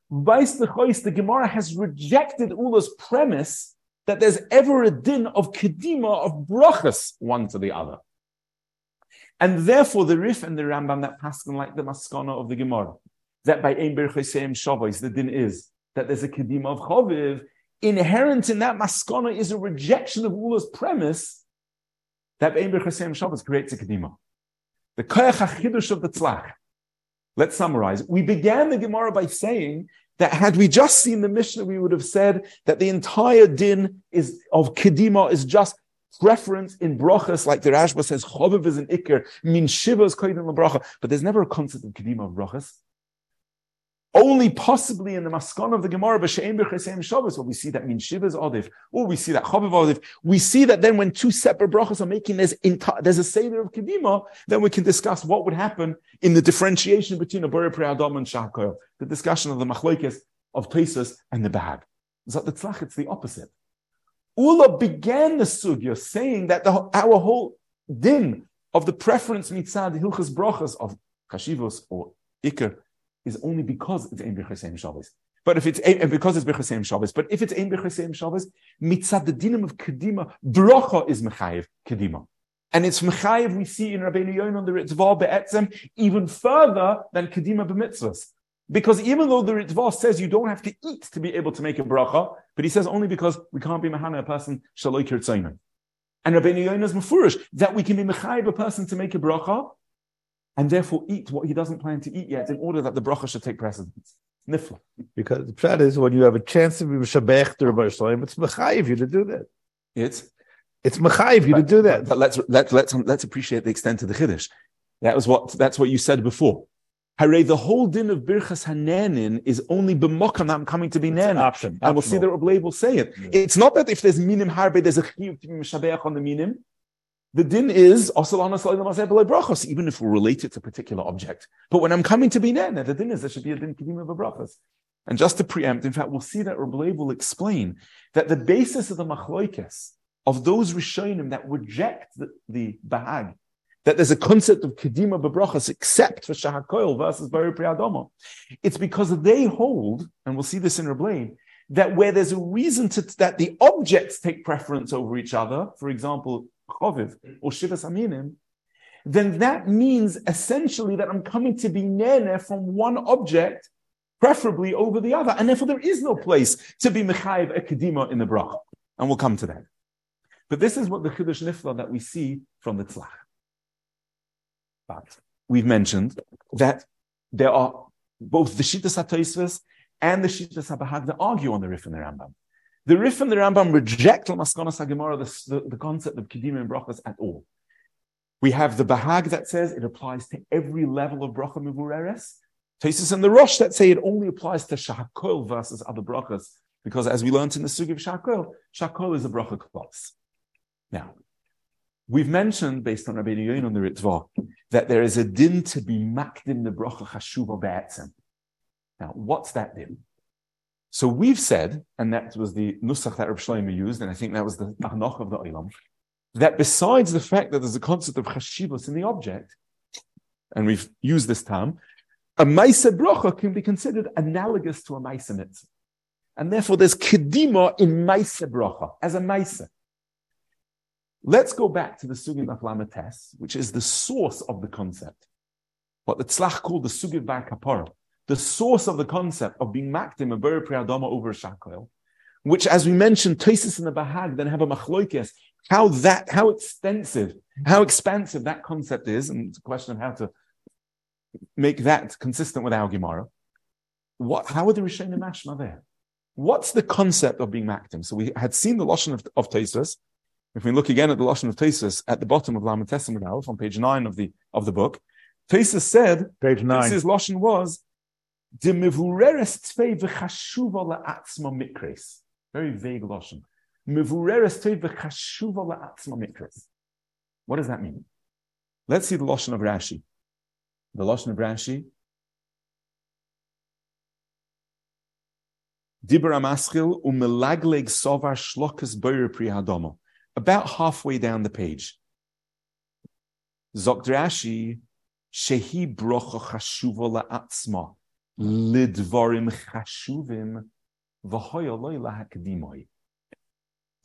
Vice the chois, the Gemara has rejected Ula's premise that there's ever a din of kedima of brachas one to the other. And therefore, the Rif and the Rambam that pass like the maskana of the Gemara, that by Ein Berchesem Shavos, the din is that there's a kedima of choviv. Inherent in that maskana is a rejection of Ula's premise that Ein Berchesem Shavos creates a kedima. The koyach hachidush of the tzlach. Let's summarize. We began the Gemara by saying that had we just seen the Mishnah, we would have said that the entire din is of kedima is just preference in brachas, like the Rashba says, choviv is an ikr, min shiva is koydin bracha, but there's never a concept of kedima of brachas. Only possibly in the maskon of the Gemara, b'she'em b'chesem Shabbos, where we see that means shiva is odif, or we see that choviv odif. We see that then when two separate brachas are making there's there's a seder of kedima, then we can discuss what would happen in the differentiation between a bore preadam and shakoil, the discussion of the machlokes of Tosas and the Bahag. Tzlach, it's the opposite. Ula began the sugya saying that the, our whole din of the preference mitzad hilchas brachas of chashivos or ikr is only because it's ein b'chesem Shabbos. But if it's because it's b'chesem Shabbos, but if it's ein b'chesem Shabbos, mitzad the dinim of kedima, bracha is mechayev kedima. And it's mechayev we see in Rabbeinu Yonah on the Ritva be'etzem even further than kedima b'mitzvahs. Because even though the Ritva says you don't have to eat to be able to make a bracha, but he says only because we can't be mehana a person shaloi kirtzainim. And Rabbeinu Yonah is mafurish that we can be mechayev a person to make a bracha and therefore eat what he doesn't plan to eat yet in order that the bracha should take precedence. Nifla. Because the pshat is when you have a chance to be Shabbat or Shalom, it's mechayiv you to do that. It's It's mechayiv you to do that. But, but let's let's let's let's appreciate the extent of the chiddush. That was what that's what you said before. Hare, the whole din of birchas hanenin is only b'mokam that I'm coming to be It's an nan. option. And we'll see that Rabbi will say it. It's not that if there's minim harbe, there's a chiyuv to be mishabeach on the minim. The din is even if we relate it to a particular object. But when I'm coming to be nan, the din is there should be a din kedim of a brachos. And just to preempt, in fact, we'll see that Rabbi will explain that the basis of the machloikes of those rishonim that reject the, the bahag, that there's a concept of kedima bebrachas except for shahakoil versus bari priadoma. It's because they hold, and we'll see this in Rabbi, that where there's a reason to that the objects take preference over each other, for example, or shivas aminim, then that means essentially that I'm coming to be nene from one object, preferably over the other, and therefore there is no place to be mechayiv a kedima in the bracha, and we'll come to that. But this is what the chiddush nifla that we see from the tzlach. But we've mentioned that there are both the Shita HaToisves and the Shittas HaBahag that argue on the Rif and the Rambam. The Rif and the Rambam reject Lamaskonas HaGemara, the, the, concept of Kedim and Brachas at all. We have the Bahag that says it applies to every level of Bracha Mivureres. Tosis and the Rosh that say it only applies to Shahakol versus other Brachas, because as we learned in the Sugi of Shahakol, Shahakol is a Bracha clause. Now, We've mentioned, based on Rabbeinu Yoin on the Ritva, that there is a din to be makdim the bracha chashuva be'etzem. Now, what's that din? So we've said, and that was the nusach that Reb Shlomo used, and I think that was the anoch of the olam, that besides the fact that there's a concept of chashivos in the object, and we've used this term, a Maisa Brocha can be considered analogous to a Maisa Mitzvah. And therefore there's Kedima in Maisa Brocha, as a Maisa. Let's go back to the Sugim of Lamates, which is the source of the concept. What the Tzlach called the Sugim Bar the source of the concept of being makdim a Ber Priyadama over a which, as we mentioned, Tosis and the Bahag then have a machloikes, how that, how extensive, how expansive that concept is, and it's a question of how to make that consistent with our Gemara. What, how are the Rishonim Mashma there? What's the concept of being makdim? So we had seen the Lashon of, of Tosis. If we look again at the Lashon of Tosis at the bottom of Lamatesim Aleph on page nine of the of the book, Tosis said, Page nine. Tosis Lashon was, Very vague mikres. What does that mean? Let's see the Lashon of Rashi. The Lashon of Rashi. Dibur amaschil umelagleg sovar shlokas boyer pri hadama. About halfway down the page. Zok Rashi, shehi brocha chashuva la'atzma, lidvarim chashuvim, lahakdimoy.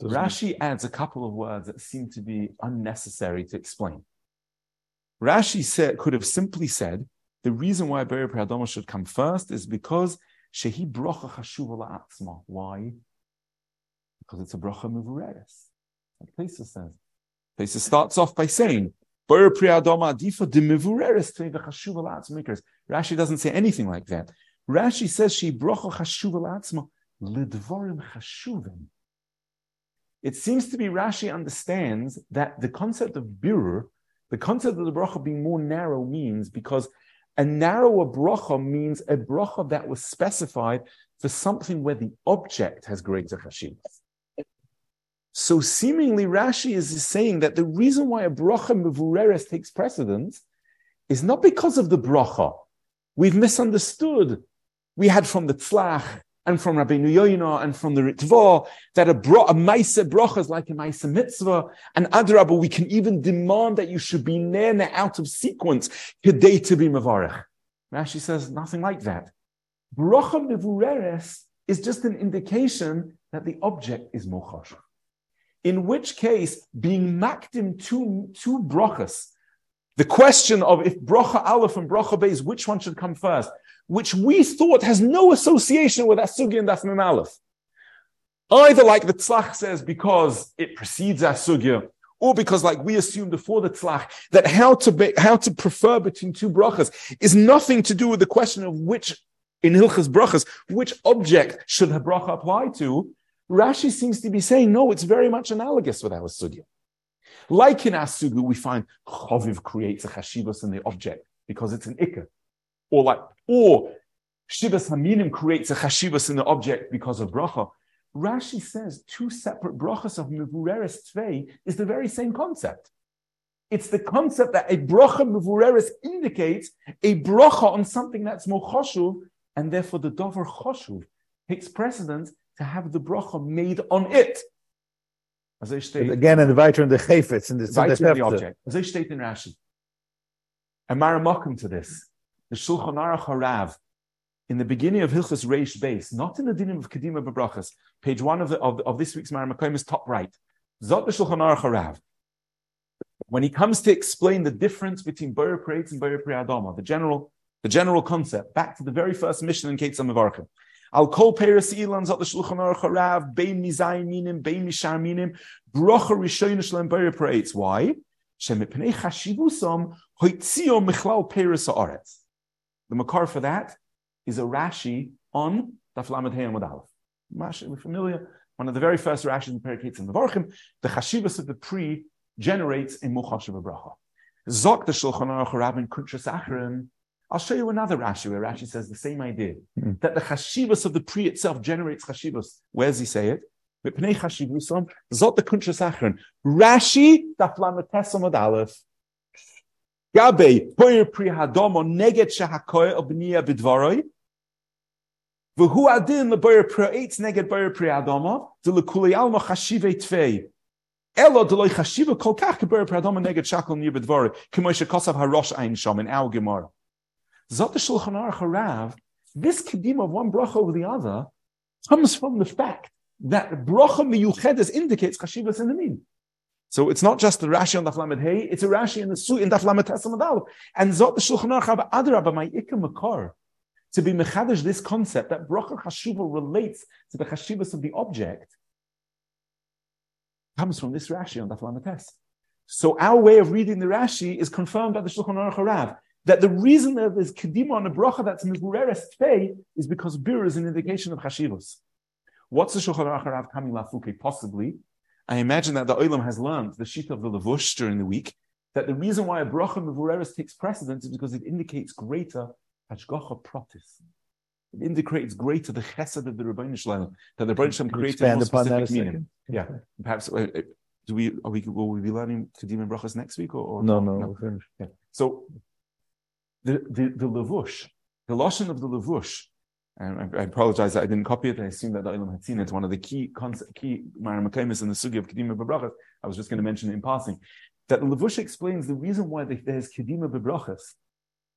Rashi adds a couple of words that seem to be unnecessary to explain. Rashi said, could have simply said, the reason why Ber Pradama should come first is because Shehi Brocha Chashuva La'atzma. Why? Because it's a Brocha Mevureres. Like Pesach says. Pesach starts off by saying, Rashi doesn't say anything like that. Rashi says Shehi Brocha Chashuvim. It seems to be Rashi understands that the concept of birur, the concept of the bracha being more narrow means because a narrower bracha means a bracha that was specified for something where the object has greater chashivas. So seemingly Rashi is saying that the reason why a bracha mevureres takes precedence is not because of the bracha. We've misunderstood. We had from the tzlach and from Rabbi Yoina and from the Ritva that a, bro- a Maisa bracha is like a Maisa mitzvah. And Adrabah, we can even demand that you should be nene out of sequence, kedei to be mavarech. Rashi says nothing like that. Bracha mevureres is just an indication that the object is mochash. In which case, being makdim two, two brachas, the question of if bracha aleph and bracha beis, which one should come first? which we thought has no association with Asugi and Daf Mem Aleph. Either like the Tzlach says, because it precedes Asugya, or because like we assumed before the Tzlach, that how to be, how to prefer between two brachas is nothing to do with the question of which, in Hilchas brachas, which object should the bracha apply to. Rashi seems to be saying, no, it's very much analogous with our Sugya. Like in our Asugu, we find Choviv creates a chashivas in the object because it's an ikka or like, or Shivas Haminim creates a chashivas in the object because of bracha. Rashi says two separate brachas of Mevureres Tvei is the very same concept. It's the concept that a bracha Mevureres indicates a bracha on something that's more choshuv, and therefore the dover choshuv takes precedence to have the bracha made on it. As I state, Again, and weiter in the chayfetz, in the, in the the object. As I state in Rashi. And Maramakim to this. The Shulchan Aruch Harav, in the beginning of Hilchas Reish Base, not in the dinim of Kedima Bebrachas, page one of, the, of, of this week's Maramakim is top right. Zot the Shulchan Aruch Harav. When he comes to explain the difference between Boyer Prates and Boyer Priadama, the general, the general concept, back to the very first mission in Kate Samavarkim. Al kol peres ilan zot the Shulchan Aruch Harav, bein mizayim minim, bein mishar minim, brocha rishoyin shlem Boyer Prates. Why? Shemipnei chashivusam hoitzio michlal peres haaretz. The makar for that is a Rashi on Daf Lamed Hey Amud Aleph. Rashi, we're familiar. One of the very first Rashis in Perikets in the Varchim, the Chashivas of the pre generates a Muchash of a bracha. Zok the Shulchan Aruch Rabbin Kuntras Achrim. I'll show you another Rashi where Rashi says the same idea hmm. that the Chashivas of the pre itself generates Chashivas. Where does he say it? Zot the Kuntras Achrim. Rashi Daf Lamed Tes Amud Aleph. Gabe, Boyer Pri Hadomo, Neget Shahakoy, Obniya Bidvaroi. V'hu adin le Boyer Pri Eitz Neget Boyer Pri Hadomo, de le Kuli Alma Chashive Tvei. Elo deloy chashiva kol kach keber pradoma neged shakol nir bedvar, k'moy shekosav harosh ein sham in our Gemara. Zot Shulchan Aruch Harav, this kedim of one bracha over the other comes from the fact that bracha miyuchedes indicates chashivas in the mean. So it's not just the Rashi on the Flamed Hey, it's a Rashi in the Su in the Flamed Tesamad And Zot Shulchan Aruch Adrabah my ikka makar to be mechadish this concept that bracha chashuva relates to the chashivas of the object comes from this Rashi on the Flamed So our way of reading the Rashi is confirmed by the Shulchan Aruch Harav that the reason that there's kedima on a bracha that's mizureres tfei is because bir is an indication of chashivas. What's the Shulchan Aruch coming lafuke? Possibly I imagine that the Olam has learned the sheet of the Levush during the week that the reason why a bracha mevureres takes precedence is because it indicates greater hashgacha protis. It indicates greater the chesed of the Ribbono Shel Olam that the Ribbono Shel Olam created more specific meaning. Yeah, perhaps uh, uh, do we, are we will we be learning Kedim and brachas next week or, or no, no, no. Yeah. So the the the levush, the lashon of the levush and I, I, apologize that I didn't copy it. I assume that the Ilum had seen it. It's one of the key concept, key Maramakimis in the Sugi of Kedima Bebrachas. I was just going to mention in passing. That the Levush explains the reason why there's Kedima Bebrachas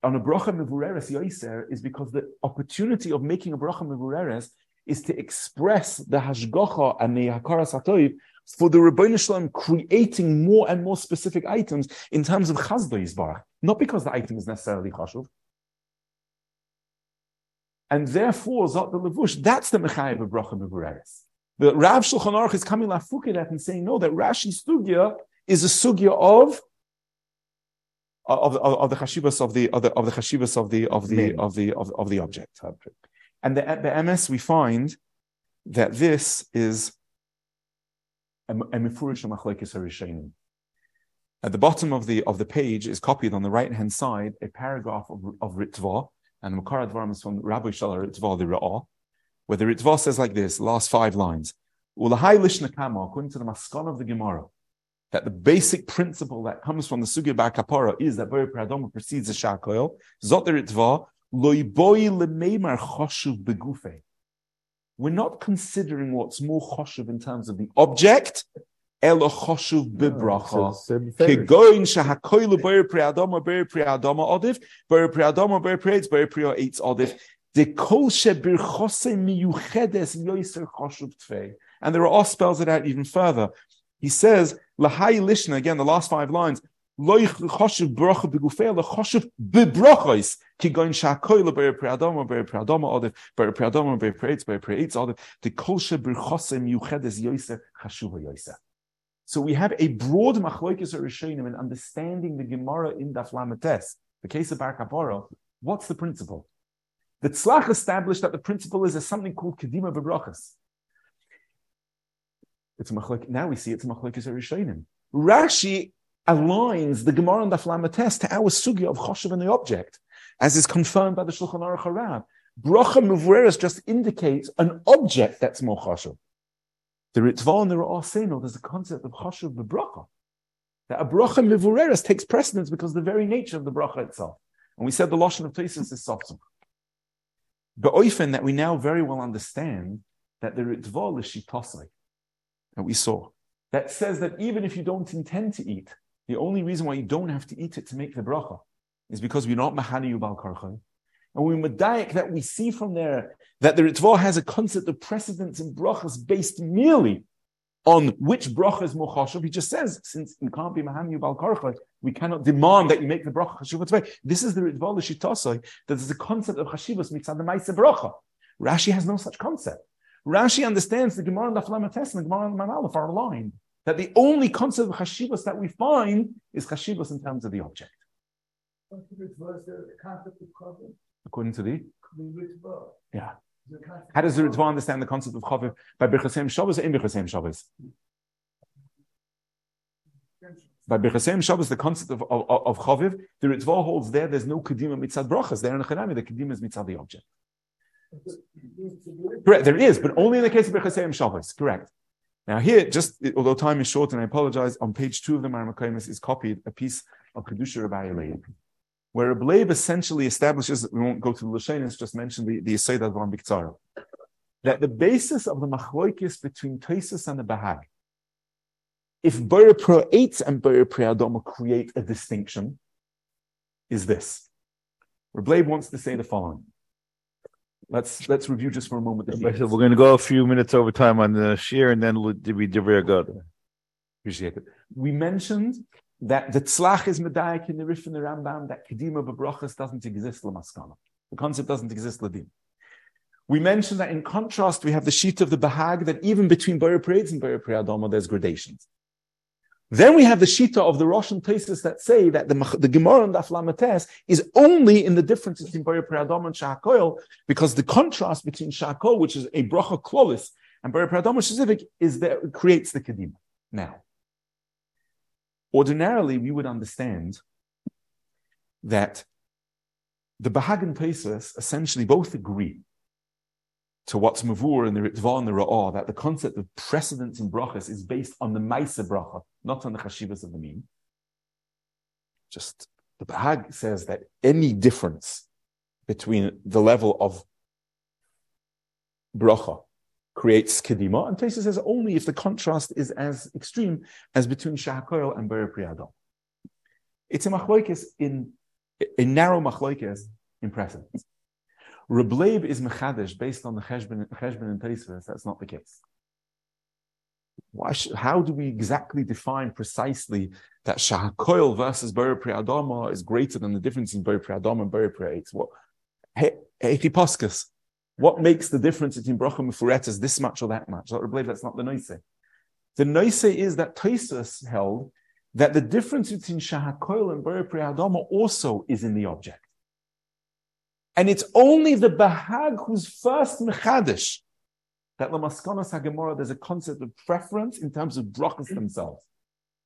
on a bracha mevureres yoiser is because the opportunity of making a bracha mevureres is to express the hashgacha and the hakaras hatoiv for the Ribbono Shel Olam creating more and more specific items in terms of chazdo yisbarach. Not because the item is necessarily chashuv, and therefore, Zot the Levush, that's the Mechayev of Bracha Mevureres. The Rav Shulchan Aruch is coming lafuke that and saying, no, that Rashi sugya is a sugya of of, of, of the chashivas of the of the of the chashivas of the of the of the of, of the object. And the, the MS we find that this is a mifurish machlekes At the bottom of the of the page is copied on the right hand side a paragraph of, of Ritva and Makar Advarim is from Rabbi Shalar Ritva, the Ra'ah, where the Ritva says like this, last five lines. Ulahai Lishna Kama, according to the Maskon of the Gemara, that the basic principle that comes from the Sugya Kapara is that Bari Pradoma precedes the Shakoil. Zot the Ritva, Loiboi Lemeimar Choshuv Begufe. We're not considering what's more choshuv in terms of the object, elo choshuv bibracha. Kegoin shahakoilu ber priadoma ber priadoma odiv, ber priadoma ber priads ber prio eitz odiv. De kol shebirchose miyuchedes yoiser choshuv tfei. And there are all spells it out even further. He says, lahai lishna, again, the last five lines, lo choshuv bracha begufei, lo choshuv bibrachos. Kigoin shakoil ber priadoma ber priadoma odiv, ber priadoma ber priads ber priads odiv. De kol shebirchose miyuchedes yoiser chashuv yoiser. So we have a broad machloikis or rishonim in understanding the Gemara in Daf Lamates, the case of Bar Kapara. What's the principle? The Tzlach established that the principle is something called Kedima Bebrachas. It's machloik. Now we see it's machloikis or rishonim. Rashi aligns the Gemara in Daf Lamates to our sugya of choshev and the object, as is confirmed by the Shulchan Aruch Harav. Bracha Muvreres just indicates an object that's more choshev. The Ritva and the Ra'ah there's a concept of Chashuv Bebracha. That a bracha mivureres takes precedence because the very nature of the bracha itself. And we said the Lashon of Tosis is Sofsum. But oifen that we now very well understand that the Ritva is Shitosai, that we saw, that says that even if you don't intend to eat, the only reason why you don't have to eat it to make the bracha is because we're not Mahani Yubal Karchay. And we medayik that we see from there that the Ritva has a concept of precedence in brachas based merely on which bracha is. He just says, since you can't be maham yubal karcha, we cannot demand that you make the bracha chashuv This is the Ritva l'shitasoi, that there's a concept of chashivas mitzad the bracha. Rashi has no such concept. Rashi understands the Gemara and the Flamates and the Gemara and the are aligned. That the only concept of chashivas that we find is chashivas in terms of the object. According to the? Yeah. How does the Ritva understand the concept of Chaviv? By Birchasem Shabbos or in Birchasem Shabbos? By Birchasem Shabbos, the concept of, of, of Chaviv, the Ritva holds there, there's no Kedima mitzad brachas. There in the Chanami, the Kedima is mitzad the object. Correct, there is, but only in the case of Birchasem Shabbos. Correct. Now here, just although time is short, and I apologize, on page two of the Maramakoimus is copied a piece of Kedusha Rabbi Elaine where a essentially establishes, we won't go to the Lashanis, just mention the, the Yisayid Advan Biktzara, that the basis of the machloikis between Toisus and the Bahag, if Bora Pro 8 and Bora Pro create a distinction, is this. Reb Leib wants to say the following. Let's let's review just for a moment. The We're going to go a few minutes over time on the shear and then we'll be Divrei. Appreciate it. We mentioned that the tzlach is medayik in the Rif and the Rambam, that kedima b'brachas doesn't exist lamaskana. The concept doesn't exist ladim. We mentioned that in contrast, we have the sheet of the Bahag that even between Bari Parades and Bari Adoma, there's gradations. Then we have the shita of the Russian places that say that the, the Gemara and the is only in the difference between Bari Adoma and Shahakoil, because the contrast between Shahakol, which is a bracha klolis, and Bari Adoma specific, is that it creates the kedima. Now, ordinarily we would understand that the Bahag and Pesach essentially both agree to what's Mavur and the Ritva and the Ra'ah, that the concept of precedence in brachas is based on the Maisa bracha, not on the Chashivas of the mean. Just the Bahag says that any difference between the level of bracha creates kedima, and Pesach says only if the contrast is as extreme as between Shahakoil and Ber Priyadon. It's a machloikis in a narrow machloikis in precedence. Reb Leib is mechadish based on the cheshbon, cheshbon and Tosfos. That's not the case. Why? Sh- how do we exactly define precisely that shahakoil versus ber priadama is greater than the difference in ber priadama and ber priates? What? Echiposkas. What makes the difference between bracha and mufuretas this much or that much? I believe that's not the noise. The noise is that Tosfos held that the difference between shahakoil and ber priadama also is in the object. And it's only the Bahag who's first Mechadish that Lamaskonas HaGemorah, there's a concept of preference in terms of brachas themselves.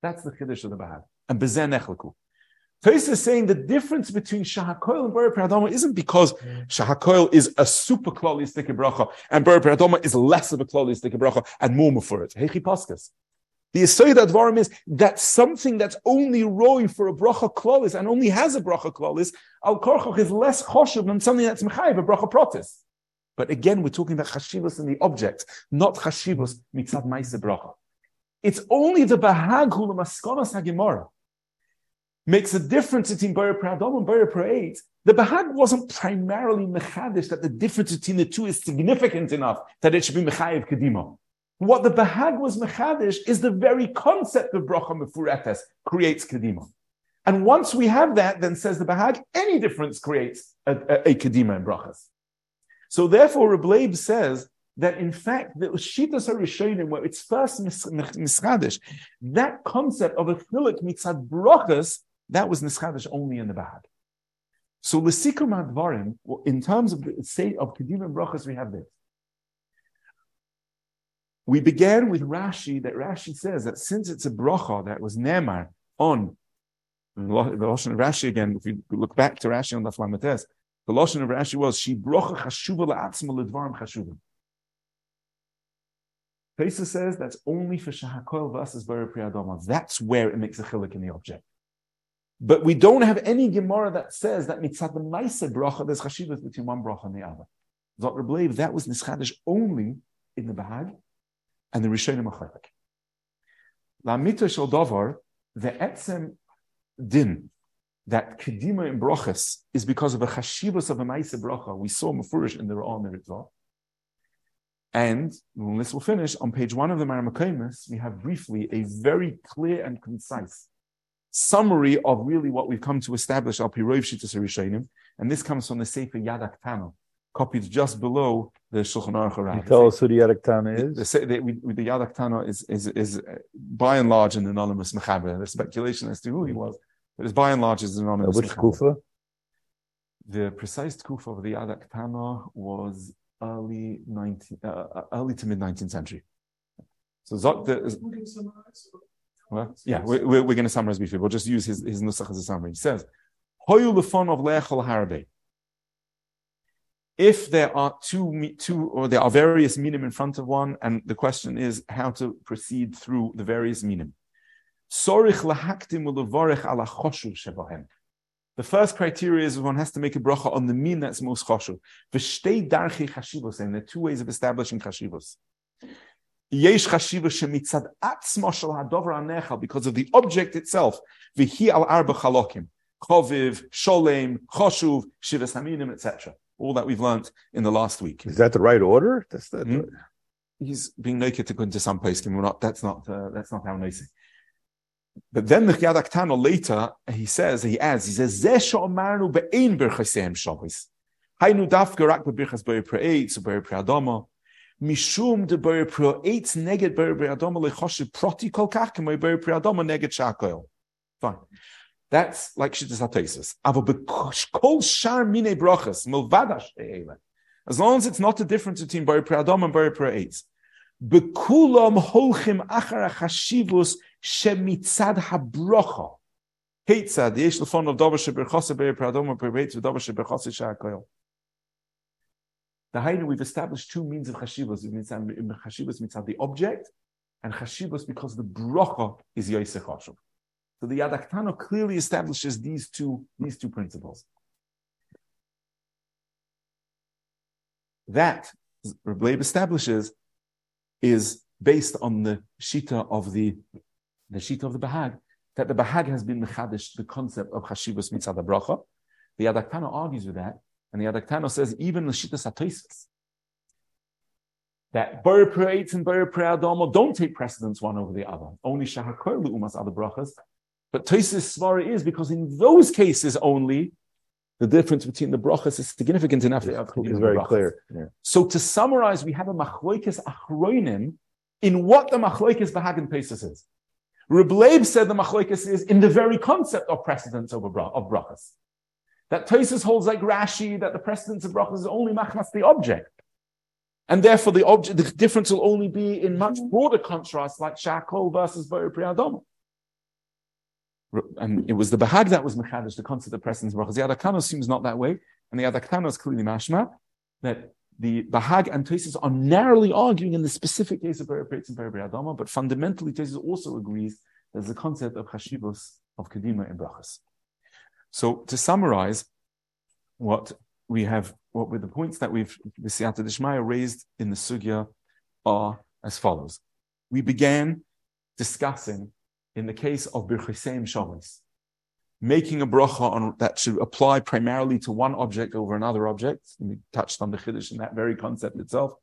That's the Chiddush of the Bahag. And Bezen Echlaku. Tosis is saying the difference between Shahakoil and Ber Pradoma isn't because mm. Shahakoil is a super klolistic bracha and Ber Pradoma is less of a klolistic bracha and more for it. Hechi Paskas. The Yisoid Advarim is that something that's only roy for a bracha klolis and only has a bracha klolis, al korchoch is less choshev than something that's mechayiv, a bracha protis. But again, we're talking about chashivas in the object, not chashivas mitzad ma'ase bracha. It's only the bahag hu maskonas hagimara makes a difference between Ber Pradom and Ber Pra'eit. The Bahag wasn't primarily mechadish that the difference between the two is significant enough that it should be mechayiv kedima. What the Bahag was mechadish is the very concept of bracha mefuretes creates kedima. And once we have that, then says the Bahag, any difference creates a, a, a kedima in brachas. So therefore, Reb Leib says that in fact the Shitas Harishonim, where it's first mischadish, that concept of a chilik mitzad brachas, that was nischadish only in the Bahag. So l'sikum advarim, in terms of the state of and brachas, we have this. We began with Rashi, that Rashi says that since it's a bracha that was Nemar on the Lashon of Rashi again, if you look back to Rashi on the Flamates, the Lashon of Rashi was, She bracha chashuva la'atzma l'dvarim chashuva. Pesa says that's only for Shahakol Priyadoma. That's where it makes a chilik in the object. But we don't have any Gemara that says that mitzad the bracha, there's chashivas between one bracha and the other. Zot Reb Leib, that was nischadish only in the Bahag and the Rishonim Achlek. Lamita shel davar, the etzem din that kedima in brachas is because of a chashivas of a ma'ase bracha. We saw mafurish in the Ra'ah and. And this will finish, on page one of the Maramakomis, we have briefly a very clear and concise summary of really what we've come to establish al pirov shitas Rishonim, and this comes from the Sefer Yadak Tano, copied just below the Shulchan Aruch You tell us who the Yadaktana The, is. the, the, we- the Yadak Tano is, is, is uh, by and large an anonymous mechaber. There's speculation as to who he was, but it's by and large is an Uh, anonymous Which mechaber. kufa? The precise kufa of the Yadak Tana was early 19, uh, uh, early to mid 19th century. So Zot, the, We can summarize. Well, yeah, we're, we're, we're going to summarize briefly. We'll just use his, his nusach as a summary. He says, Hoyu of le'echol harabe. If there are two, two, or there are various minim in front of one, and the question is how to proceed through the various minim. Sorich lahaktim ulevorech ala choshuv shebahem. The first criteria is one has to make a bracha on the min that's most choshuv. V'shtei darchi chashivos, and there are two ways of establishing chashivos. Yesh chashiva shemitzad atzmo shel hadover anechal because of the object itself. V'hi al arba chalokim. Choviv, sholem, choshuv, shivas haminim, etc. All that we've learned in the last week. Is that the right order? That's the, Hmm? He's being naked to go into some place. and We're not. That's not. Uh, that's not how nice. But then the Chiyad Aktano later he says he adds he says Zeh she'omarnu be'ein birchasem shabbos. Haynu dafka rak bebirchas b'yer pre'etz Mishum b'yer pre'adama lechoshev proti kol kach k'moy b'yer pre'adama neged shakoil. Fine. That's like Shittas HaTesis. Kol shar mine brachas. As long as it's not the difference between b'yer pre'adama and b'yer pre'etz. Bekulam holchim achar chashivus shemitzad habrocha. Heitzad yesh lefon of davar sheberchasa b'yer pre'adama pre'etz v'davar sheberchasa shakoil. The Hainu, we've established two means of chashivas. Um, chashivas mitzad the object, and chashivas because the brocha is yosef chashuv. So the Yadaktano clearly establishes these two these two principles. That Reb Leib establishes is based on the shita of the the shita of the Bahag that the Bahag has been mechadish the concept of chashivas mitzad bracha. The Yadaktano argues with that, and the Yadaktano says even the shita satoisis that Bar Preitz and Bar Preadomo don't take precedence one over the other. Only Shahakor Umas other brachas. But Tosis Svara is because in those cases only, the difference between the brachas is significant enough. to It's very brachas. clear. Yeah. So to summarize, we have a machloikis achroinim in what the machloikis bahag and Pesach is. Reb Leib said the machloikis is in the very concept of precedence over bra- of brachas. That Tosis holds like Rashi that the precedence of brachas is only machnas the object. And therefore the object, the difference will only be in much mm-hmm. broader contrast like Shakol versus Priadom. And it was the Bahag that was Mechadish, the concept of precedence of brachas. The Adakano seems not that way. And the Adakano is clearly mashma that the Bahag and Tosis are narrowly arguing in the specific case of Priadom and Priadom, but fundamentally Tosis also agrees there's the concept of Chashivos of Kedima and brachas. So to summarize, what we have, what were the points that we've the Siyata Dishmaya raised in the sugya are as follows. We began discussing in the case of Birchesem Shabbos, making a bracha on that should apply primarily to one object over another object. We touched on the Chiddush in that very concept itself.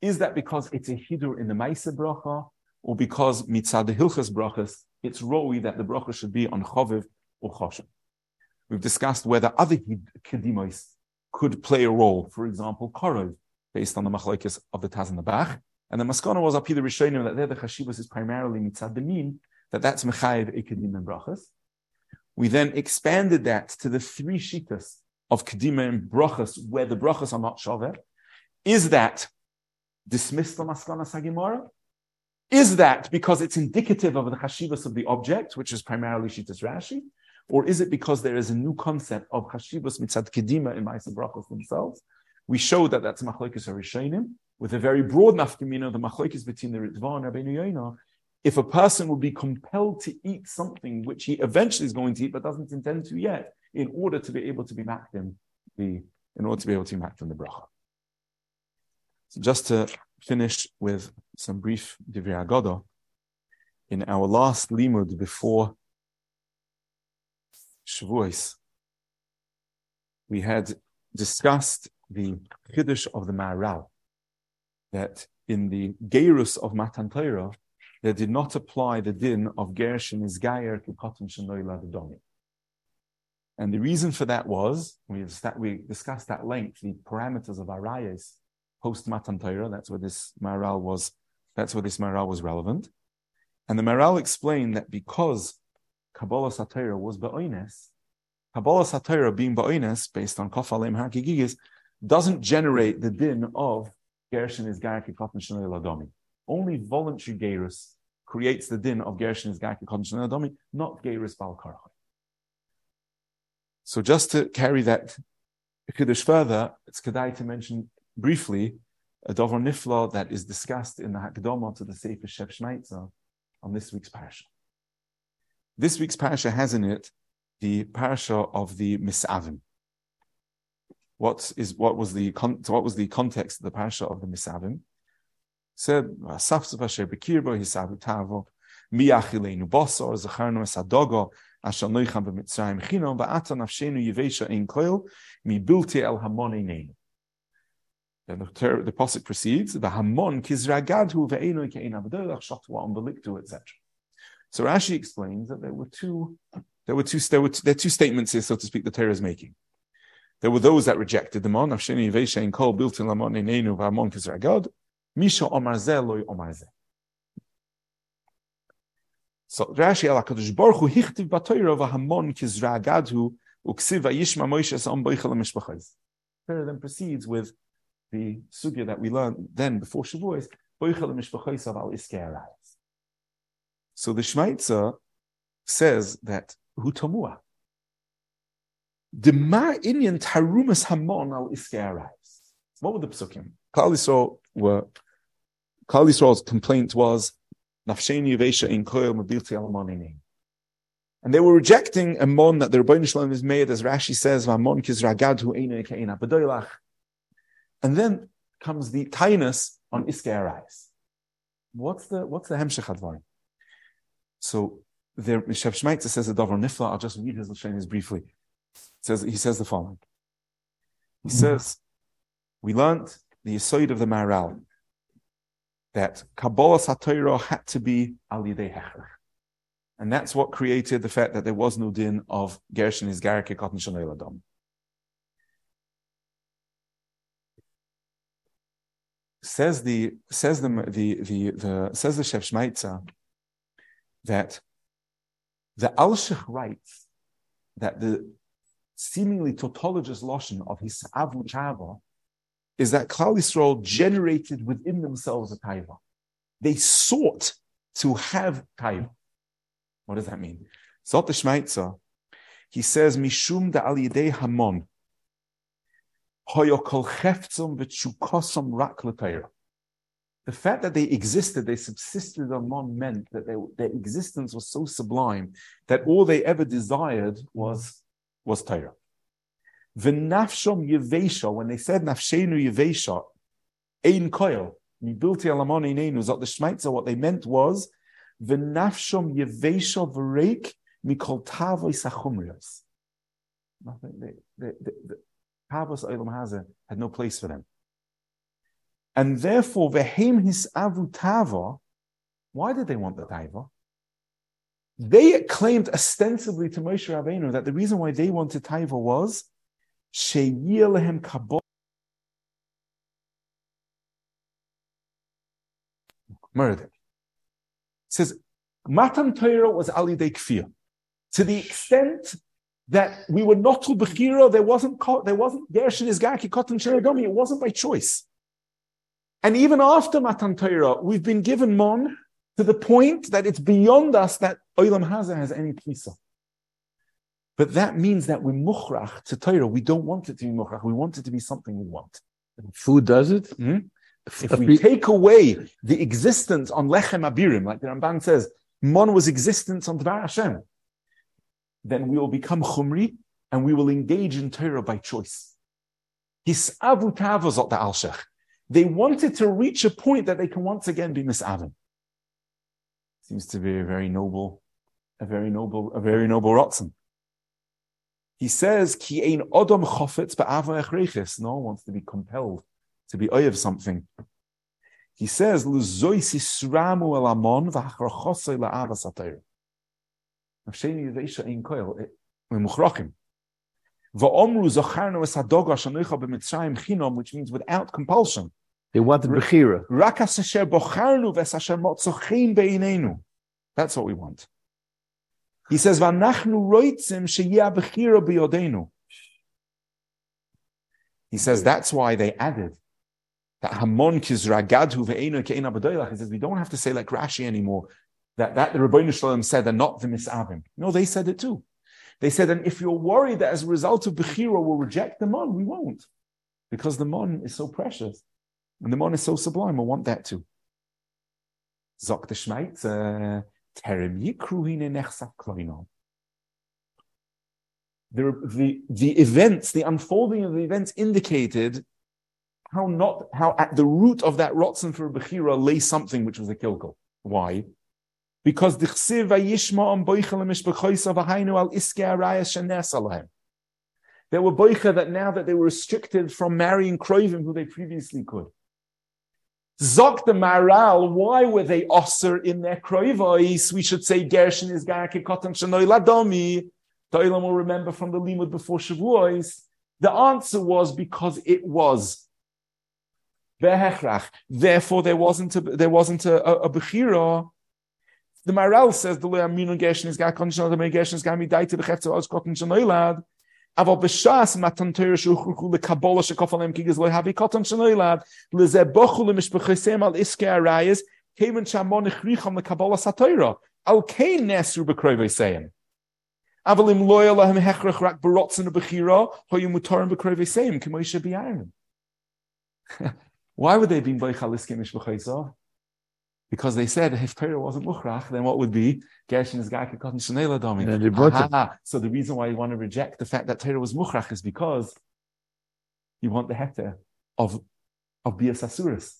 Is that because it's a hidur in the Maisa bracha, or because mitzad the Hilchas brachas, it's roi that the bracha should be on Choviv or Choshev. We've discussed whether other kedimos could play a role. For example, korov, based on the machlokes of the Taz and the Bach. And the maskana was up here the Rishonim that there the chashivas is primarily mitzad min, that that's mechayev ekedim and brachas. We then expanded that to the three shitas of kedima and brachas, where the brachas are not shaver. Is that dismissed the maskana sagimara? Is that because it's indicative of the chashivas of the object, which is primarily shitas Rashi? Or is it because there is a new concept of chashivas mitzad kedima in Ma'aseh brachos themselves? We show that that's machlokes harishonim with a very broad nafkamina, the machlokes between the Ritva and Rabbeinu Yoina. If a person would be compelled to eat something which he eventually is going to eat but doesn't intend to yet, in order to be able to be makdim, the in order to be able to be makdim the bracha. So just to finish with some brief divrei agoda, in our last limud before Shavuos, we had discussed the Kiddush of the Maharal, that in the Gerus of Matan Torah, they did not apply the din of Gershon is Gayer Kikotin Shanoi Ladodomi. And the reason for that was, we, we discussed at length the parameters of Arayas post Matan Torah, that's where this Maharal was, that's where this Maharal was relevant. And the Maharal explained that because Kabbalah Satira was Ba'oines, Kabbalah Satira being Ba'oines, based on Kofalem Hakigigis, doesn't generate the din of Gershon is Garki Katan Shanoi Ladomi. Only voluntary Gerus creates the din of Gershon is Garki Katan Shanoi Ladomi, not Gerus Bal Karach. So just to carry that Kiddush further, it's Kedai to mention briefly a Dover Nifla that is discussed in the Hakdama to the Sefer Shep on this week's parasha. This week's parasha has in it the parasha of the Misavim. What is what was the con- what was the context of the parasha of the Misavim? said, "Asafsav asher bekirbo bosor, zacharnu es adogo, asher noicham yivesha ein koil, el hamon eineinu." Then the, ter- the proceeds, "V'hamon kizragadhu ve'enu ke'ein abadolach shatwa umbeliktu," etc. So Rashi explains that there were two, there were two, there were there are two statements here, so to speak, the Torah is making. There were those that rejected the mon. So Rashi El HaKadosh Baruch Hu Hichtiv B'Torah V'Hamon Kizragadhu Uksiv V'Yishma Moshe Sam Boichel HaMishpachaz. Torah then proceeds with the sugya that we learned then before Shavuos, Boichel HaMishpachaz Al Iskei Arayis. So the Shmaitzer says that Hu Tamua. The Ma Inyan Tarumas Hamon al Iskei. What were the psukim? Klal Yisrael Yisrael's complaint was Nafsheni Yevesha in Koil Mobilti Alamonin. And they were rejecting a mon that the Rebbeinu Shalom is made, as Rashi says, Vamon Kizragad Hu Eine Keina B'Doilach. And then comes the tainus on Iskei. What's the what's the Hemshech Advarim? So there, Shef Shmaitzer says a Dover Nifla. I'll just read his Lashonis briefly. says he says the following. He hmm. says, "We learned the Yisoid of the Maharal that Kabbalah Satira had to be al Yidei Hecher, and that's what created the fact that there was no din of Gershon is Garik Cotton Shanel Adam. Says the says the the the, the says the Shef Shmaitzer that the Alshich writes that the seemingly tautologous lotion of his Avu Chava is that Klal Yisrael generated within themselves a taiva. They sought to have taiva. What does that mean? Zot the Shmaitzer, he says, Mishum da al yidei hamon, hoyo kol cheftzum v'tshukosom rak l'tayra. The fact that they existed, they subsisted among meant that they, their existence was so sublime that all they ever desired was, was Torah. V'nafshom yevesha, when they said nafshenu yevesha, ein koil, mibilti alamon einenu, zot the Shmaitzer, what they meant was, v'nafshom yevesha v'reik mikol tavois achumrios. Nothing, they, they, they, the Tavos Olam Hazeh had no place for them. And therefore, vehem his avu tava. Why did they want the taiva? They claimed ostensibly to Moshe Rabbeinu that the reason why they wanted taiva was sheyir lehem kabod. Murder. says Matan Torah was ali kfir. To the extent that we were not to bechira, there wasn't there wasn't Gershon is Gaki Kotan Sheradomi. It wasn't by choice. And even after Matan Torah, we've been given mon to the point that it's beyond us that Olam Hazeh has any pisa. But that means that we're mukhrach to Torah. We don't want it to be mukhrach. We want it to be something we want. Food does it? Hmm? If we take away the existence on Lechem Abirim, like the Ramban says, mon was existence on Dvar Hashem, then we will become chumri and we will engage in Torah by choice. His avu tavos the alshech. They wanted to reach a point that they can once again be misavim. Seems to be a very noble, a very noble, a very noble rotzen. He says, "Ki ein odom chofetz ba'ava No one wants to be compelled to be of something. He says, "Luzois isramu el amon v'achrachosei la'ava satayr." Nafsheni yveisha ein koil eh, memuchrachim. Which means without compulsion. They wanted Bechira. Rakas asher bocharnu ves asher. That's what we want. He says, "V'anachnu roitzim sheyeh bechira biyodenu." He says that's why they added that Hamon kizragadhu ve'enu. He says we don't have to say like Rashi anymore that that the Rebbeinu Shalom said and not the misavim. No, they said it too. They said, and if you're worried that as a result of bechira we'll reject the mon, we won't, because the mon is so precious and the mon is so sublime. We want that too. Zok the uh, terem yikruhine. The, the, the events, the unfolding of the events indicated how not, how at the root of that rotzen for Bechira lay something which was a kilkel. Why? Because the chsiv vayishma on boichel mishbechoisa v'hainu al iske arayas shenes alahem. There were boicha that now that they were restricted from marrying krovim who they previously could. Zok the Maharal, why were they osir in their kroivos? We should say Gershon is Garake Kotan Shanoi Ladomi. Toilam will remember from the limud before Shavuos. The answer was because it was behechrach. Therefore, there wasn't a, there wasn't a, a, a bechira. The Maharal says the Le'aminu Geshen is Gakon Shal, the Geshen is Gami to the Chetzer Oz Kotin Shanoilad. Aval B'Shas Matan Torah Shuchuchu Le'Kabola Shekofalem Kigiz Le'Havi Kotin Shanoilad, Le'Zebochu Le'Mishbechesem Al Iske Arayas, Kevin Shamon Echricham Le'Kabola Satoira, Al Kein Nesru B'Kroive Seyem. Avalim loyal ahem hechrech rak barotzen bechira hoyu mutarim bekrovi seim kimoisha biyarim. Why would they be in boichaliskim mishbachayzah? Because they said if Torah wasn't muchrach, then what would be? Gershon is gaka cotton shenela domin. And they brought it. Aha. So the reason why you want to reject the fact that Torah was muchrach is because you want the hector of of bias asuris.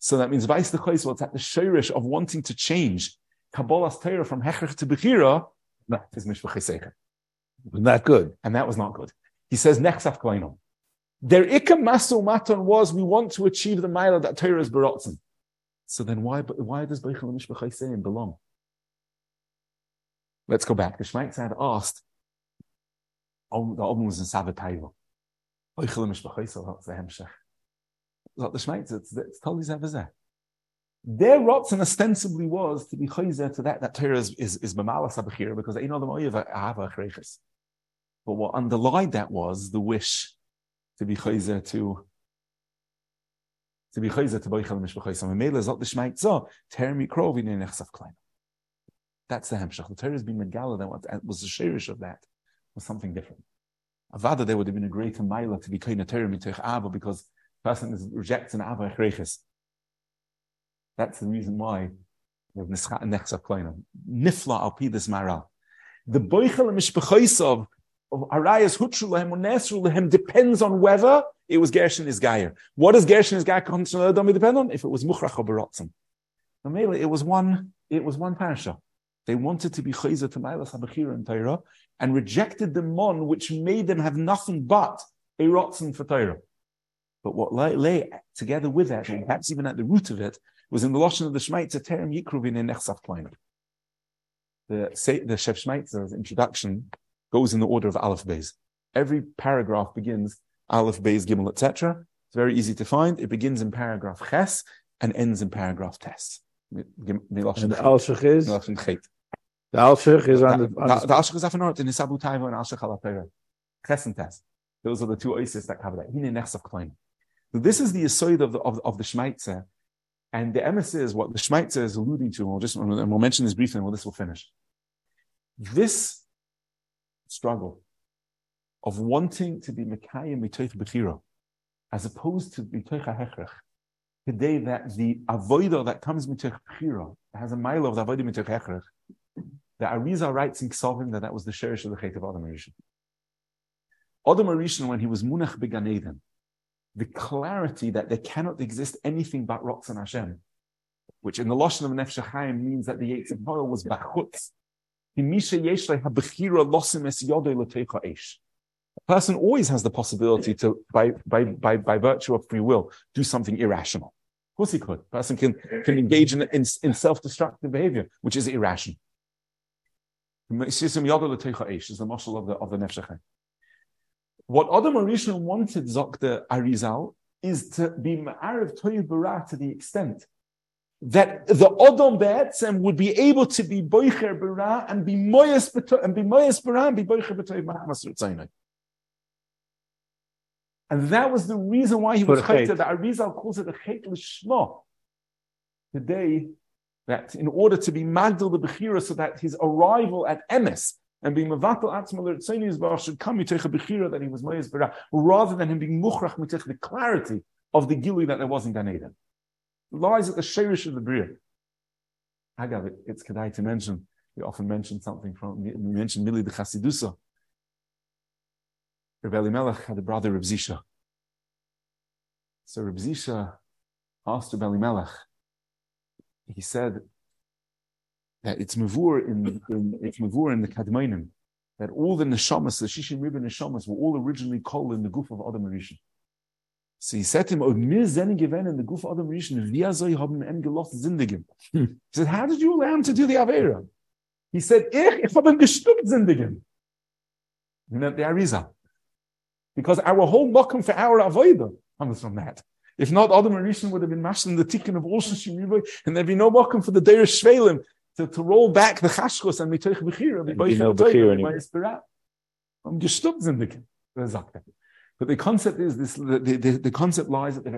So that means vice the choice what's at the shirish of wanting to change Kabbalah's Torah from hechrach to bechira. That is mishpachesechem. Not good. And that was not good. He says next afkoinom. Their ikam masul maton was we want to achieve the mile that Torah is barotzen. So then why, why does Beichel Mishpachayseim belong? Let's go back. The Shmaitz had asked, the Omen was in Sabbath Taiva. Beichel Mishpachayseim, that's the Hemshech. The Shmaitz, it's, it's totally Zavazeh. Their rotzen ostensibly was to be chayzer to that, that Torah is, is, is Mamalas Abachir, because know the Moyev Ahava Achreiches. But what underlined that was the wish to be chayzer to That's the hemshach. The Torah has been megala. That was the shirish of that was something different. Avada there would have been a greater mila to be of Torah mitoich ava because the person is rejects an ava echreiches. That's the reason why we have nischat and nechsaf klein. Nifla al pi this maharal. The boichel mishpachayis of of Arayas Hutru Lehem or Nesru Lehem depends on whether it was Gershon Isgayer. What does Gershon Isgayer depend on? If it was Muchrach or Barotzim. It was one, it was one parasha. They wanted to be Chayza to Mailas HaBechira and Torah and rejected the mon which made them have nothing but a Rotzen for Torah. But what lay, lay together with that, and perhaps even at the root of it, was in the Lashon of the Shmaitzer Terem Yikruvin in Nechsaf Kleiner. The, the Shef Shmaitzer's introduction goes in the order of Aleph Beis. Every paragraph begins Aleph Beis Gimel, etc. It's very easy to find. It begins in paragraph Ches and ends in paragraph Tes. And the Alshach is? The Alshach is on the... The Alshach is after in Isabu Taiva and Alshach Alapera. Ches and Tes. Those are the two oasis that cover that. Hine Nechsav Klein. So this is the Yisoid of the, of, of the Shmaitzer. And the emes is what the Shmaitzer is alluding to, and we'll just, and we'll mention this briefly and well, this will finish. This struggle of wanting to be Mekayim Mitoich Bechira, as opposed to Mitoich HaHechrech. Today, that the avoida that comes Mitoich Bechira has a mile of the avoida Mitoich Hechrech. The Arizal writes in Ksovim that that was the sherish of the Chet of Adam Arishan. Adam Arishan, when he was Munach Began Eden, the clarity that there cannot exist anything but Rotzan Hashem, which in the Lashon of Nefesh Chaim means that the Yitzhak was Bachutz, person always has the possibility to, by, by, by, by virtue of free will, do something irrational. Of course he could. A person can, can engage in, in, in self-destructive behavior, which is irrational. is the muscle of the, of the Nefesh What Adam Arishon wanted Zok Arizal is to be Ma'ariv Toyev Bara to the extent that the Odom Be'etzem would be able to be Boicher Bara and be Moyes and be Moyes Bara and be Boicher B'toy Mahamas Ritzaynai. And that was the reason why he was chayta. That Arizal calls it a chayt l'shma. Today, that in order to be magdal the bechira, so that his arrival at Emes and being mevatel atzma l'ritzaynai bar should come mitoich a bechira that he was Moyes Bara, rather than him being muchrach mitoich the clarity of the gilui that there was in Gan Eden lies at the shirish of the bria. Agav, it's kedai to mention. We often mention something from we mentioned Mili the Chasidusa. Rebbe Melech had a brother Reb Zisha. So Reb Zisha asked Reb Elimelech, he said that it's mavur in, in it's mavur in the Kadmonim, that all the neshamas, the Shishim Ribbon neshamas, were all originally called in the goof of Adam Rishon. So he said to him, "Oh, mir zene gewen in the goof of Adam Rishon, wie soll haben em gelost zindigim?" Hmm. He said, "How did you allow him to do the avera?" He said, "Ich, ich habe ihn gestuckt zindigim." He meant the Arizal. Because our whole mokum for our avodah comes from that. If not, Adam and Rishon would have been mashing the tikkun of all Shishim and there'd be no mokum for the Deir Shvelim to, to roll back the chashkos and mitoich bechira. There'd be no bechira anymore. I'm gestuckt zindigim. But the concept is this: the, the, the concept lies at the very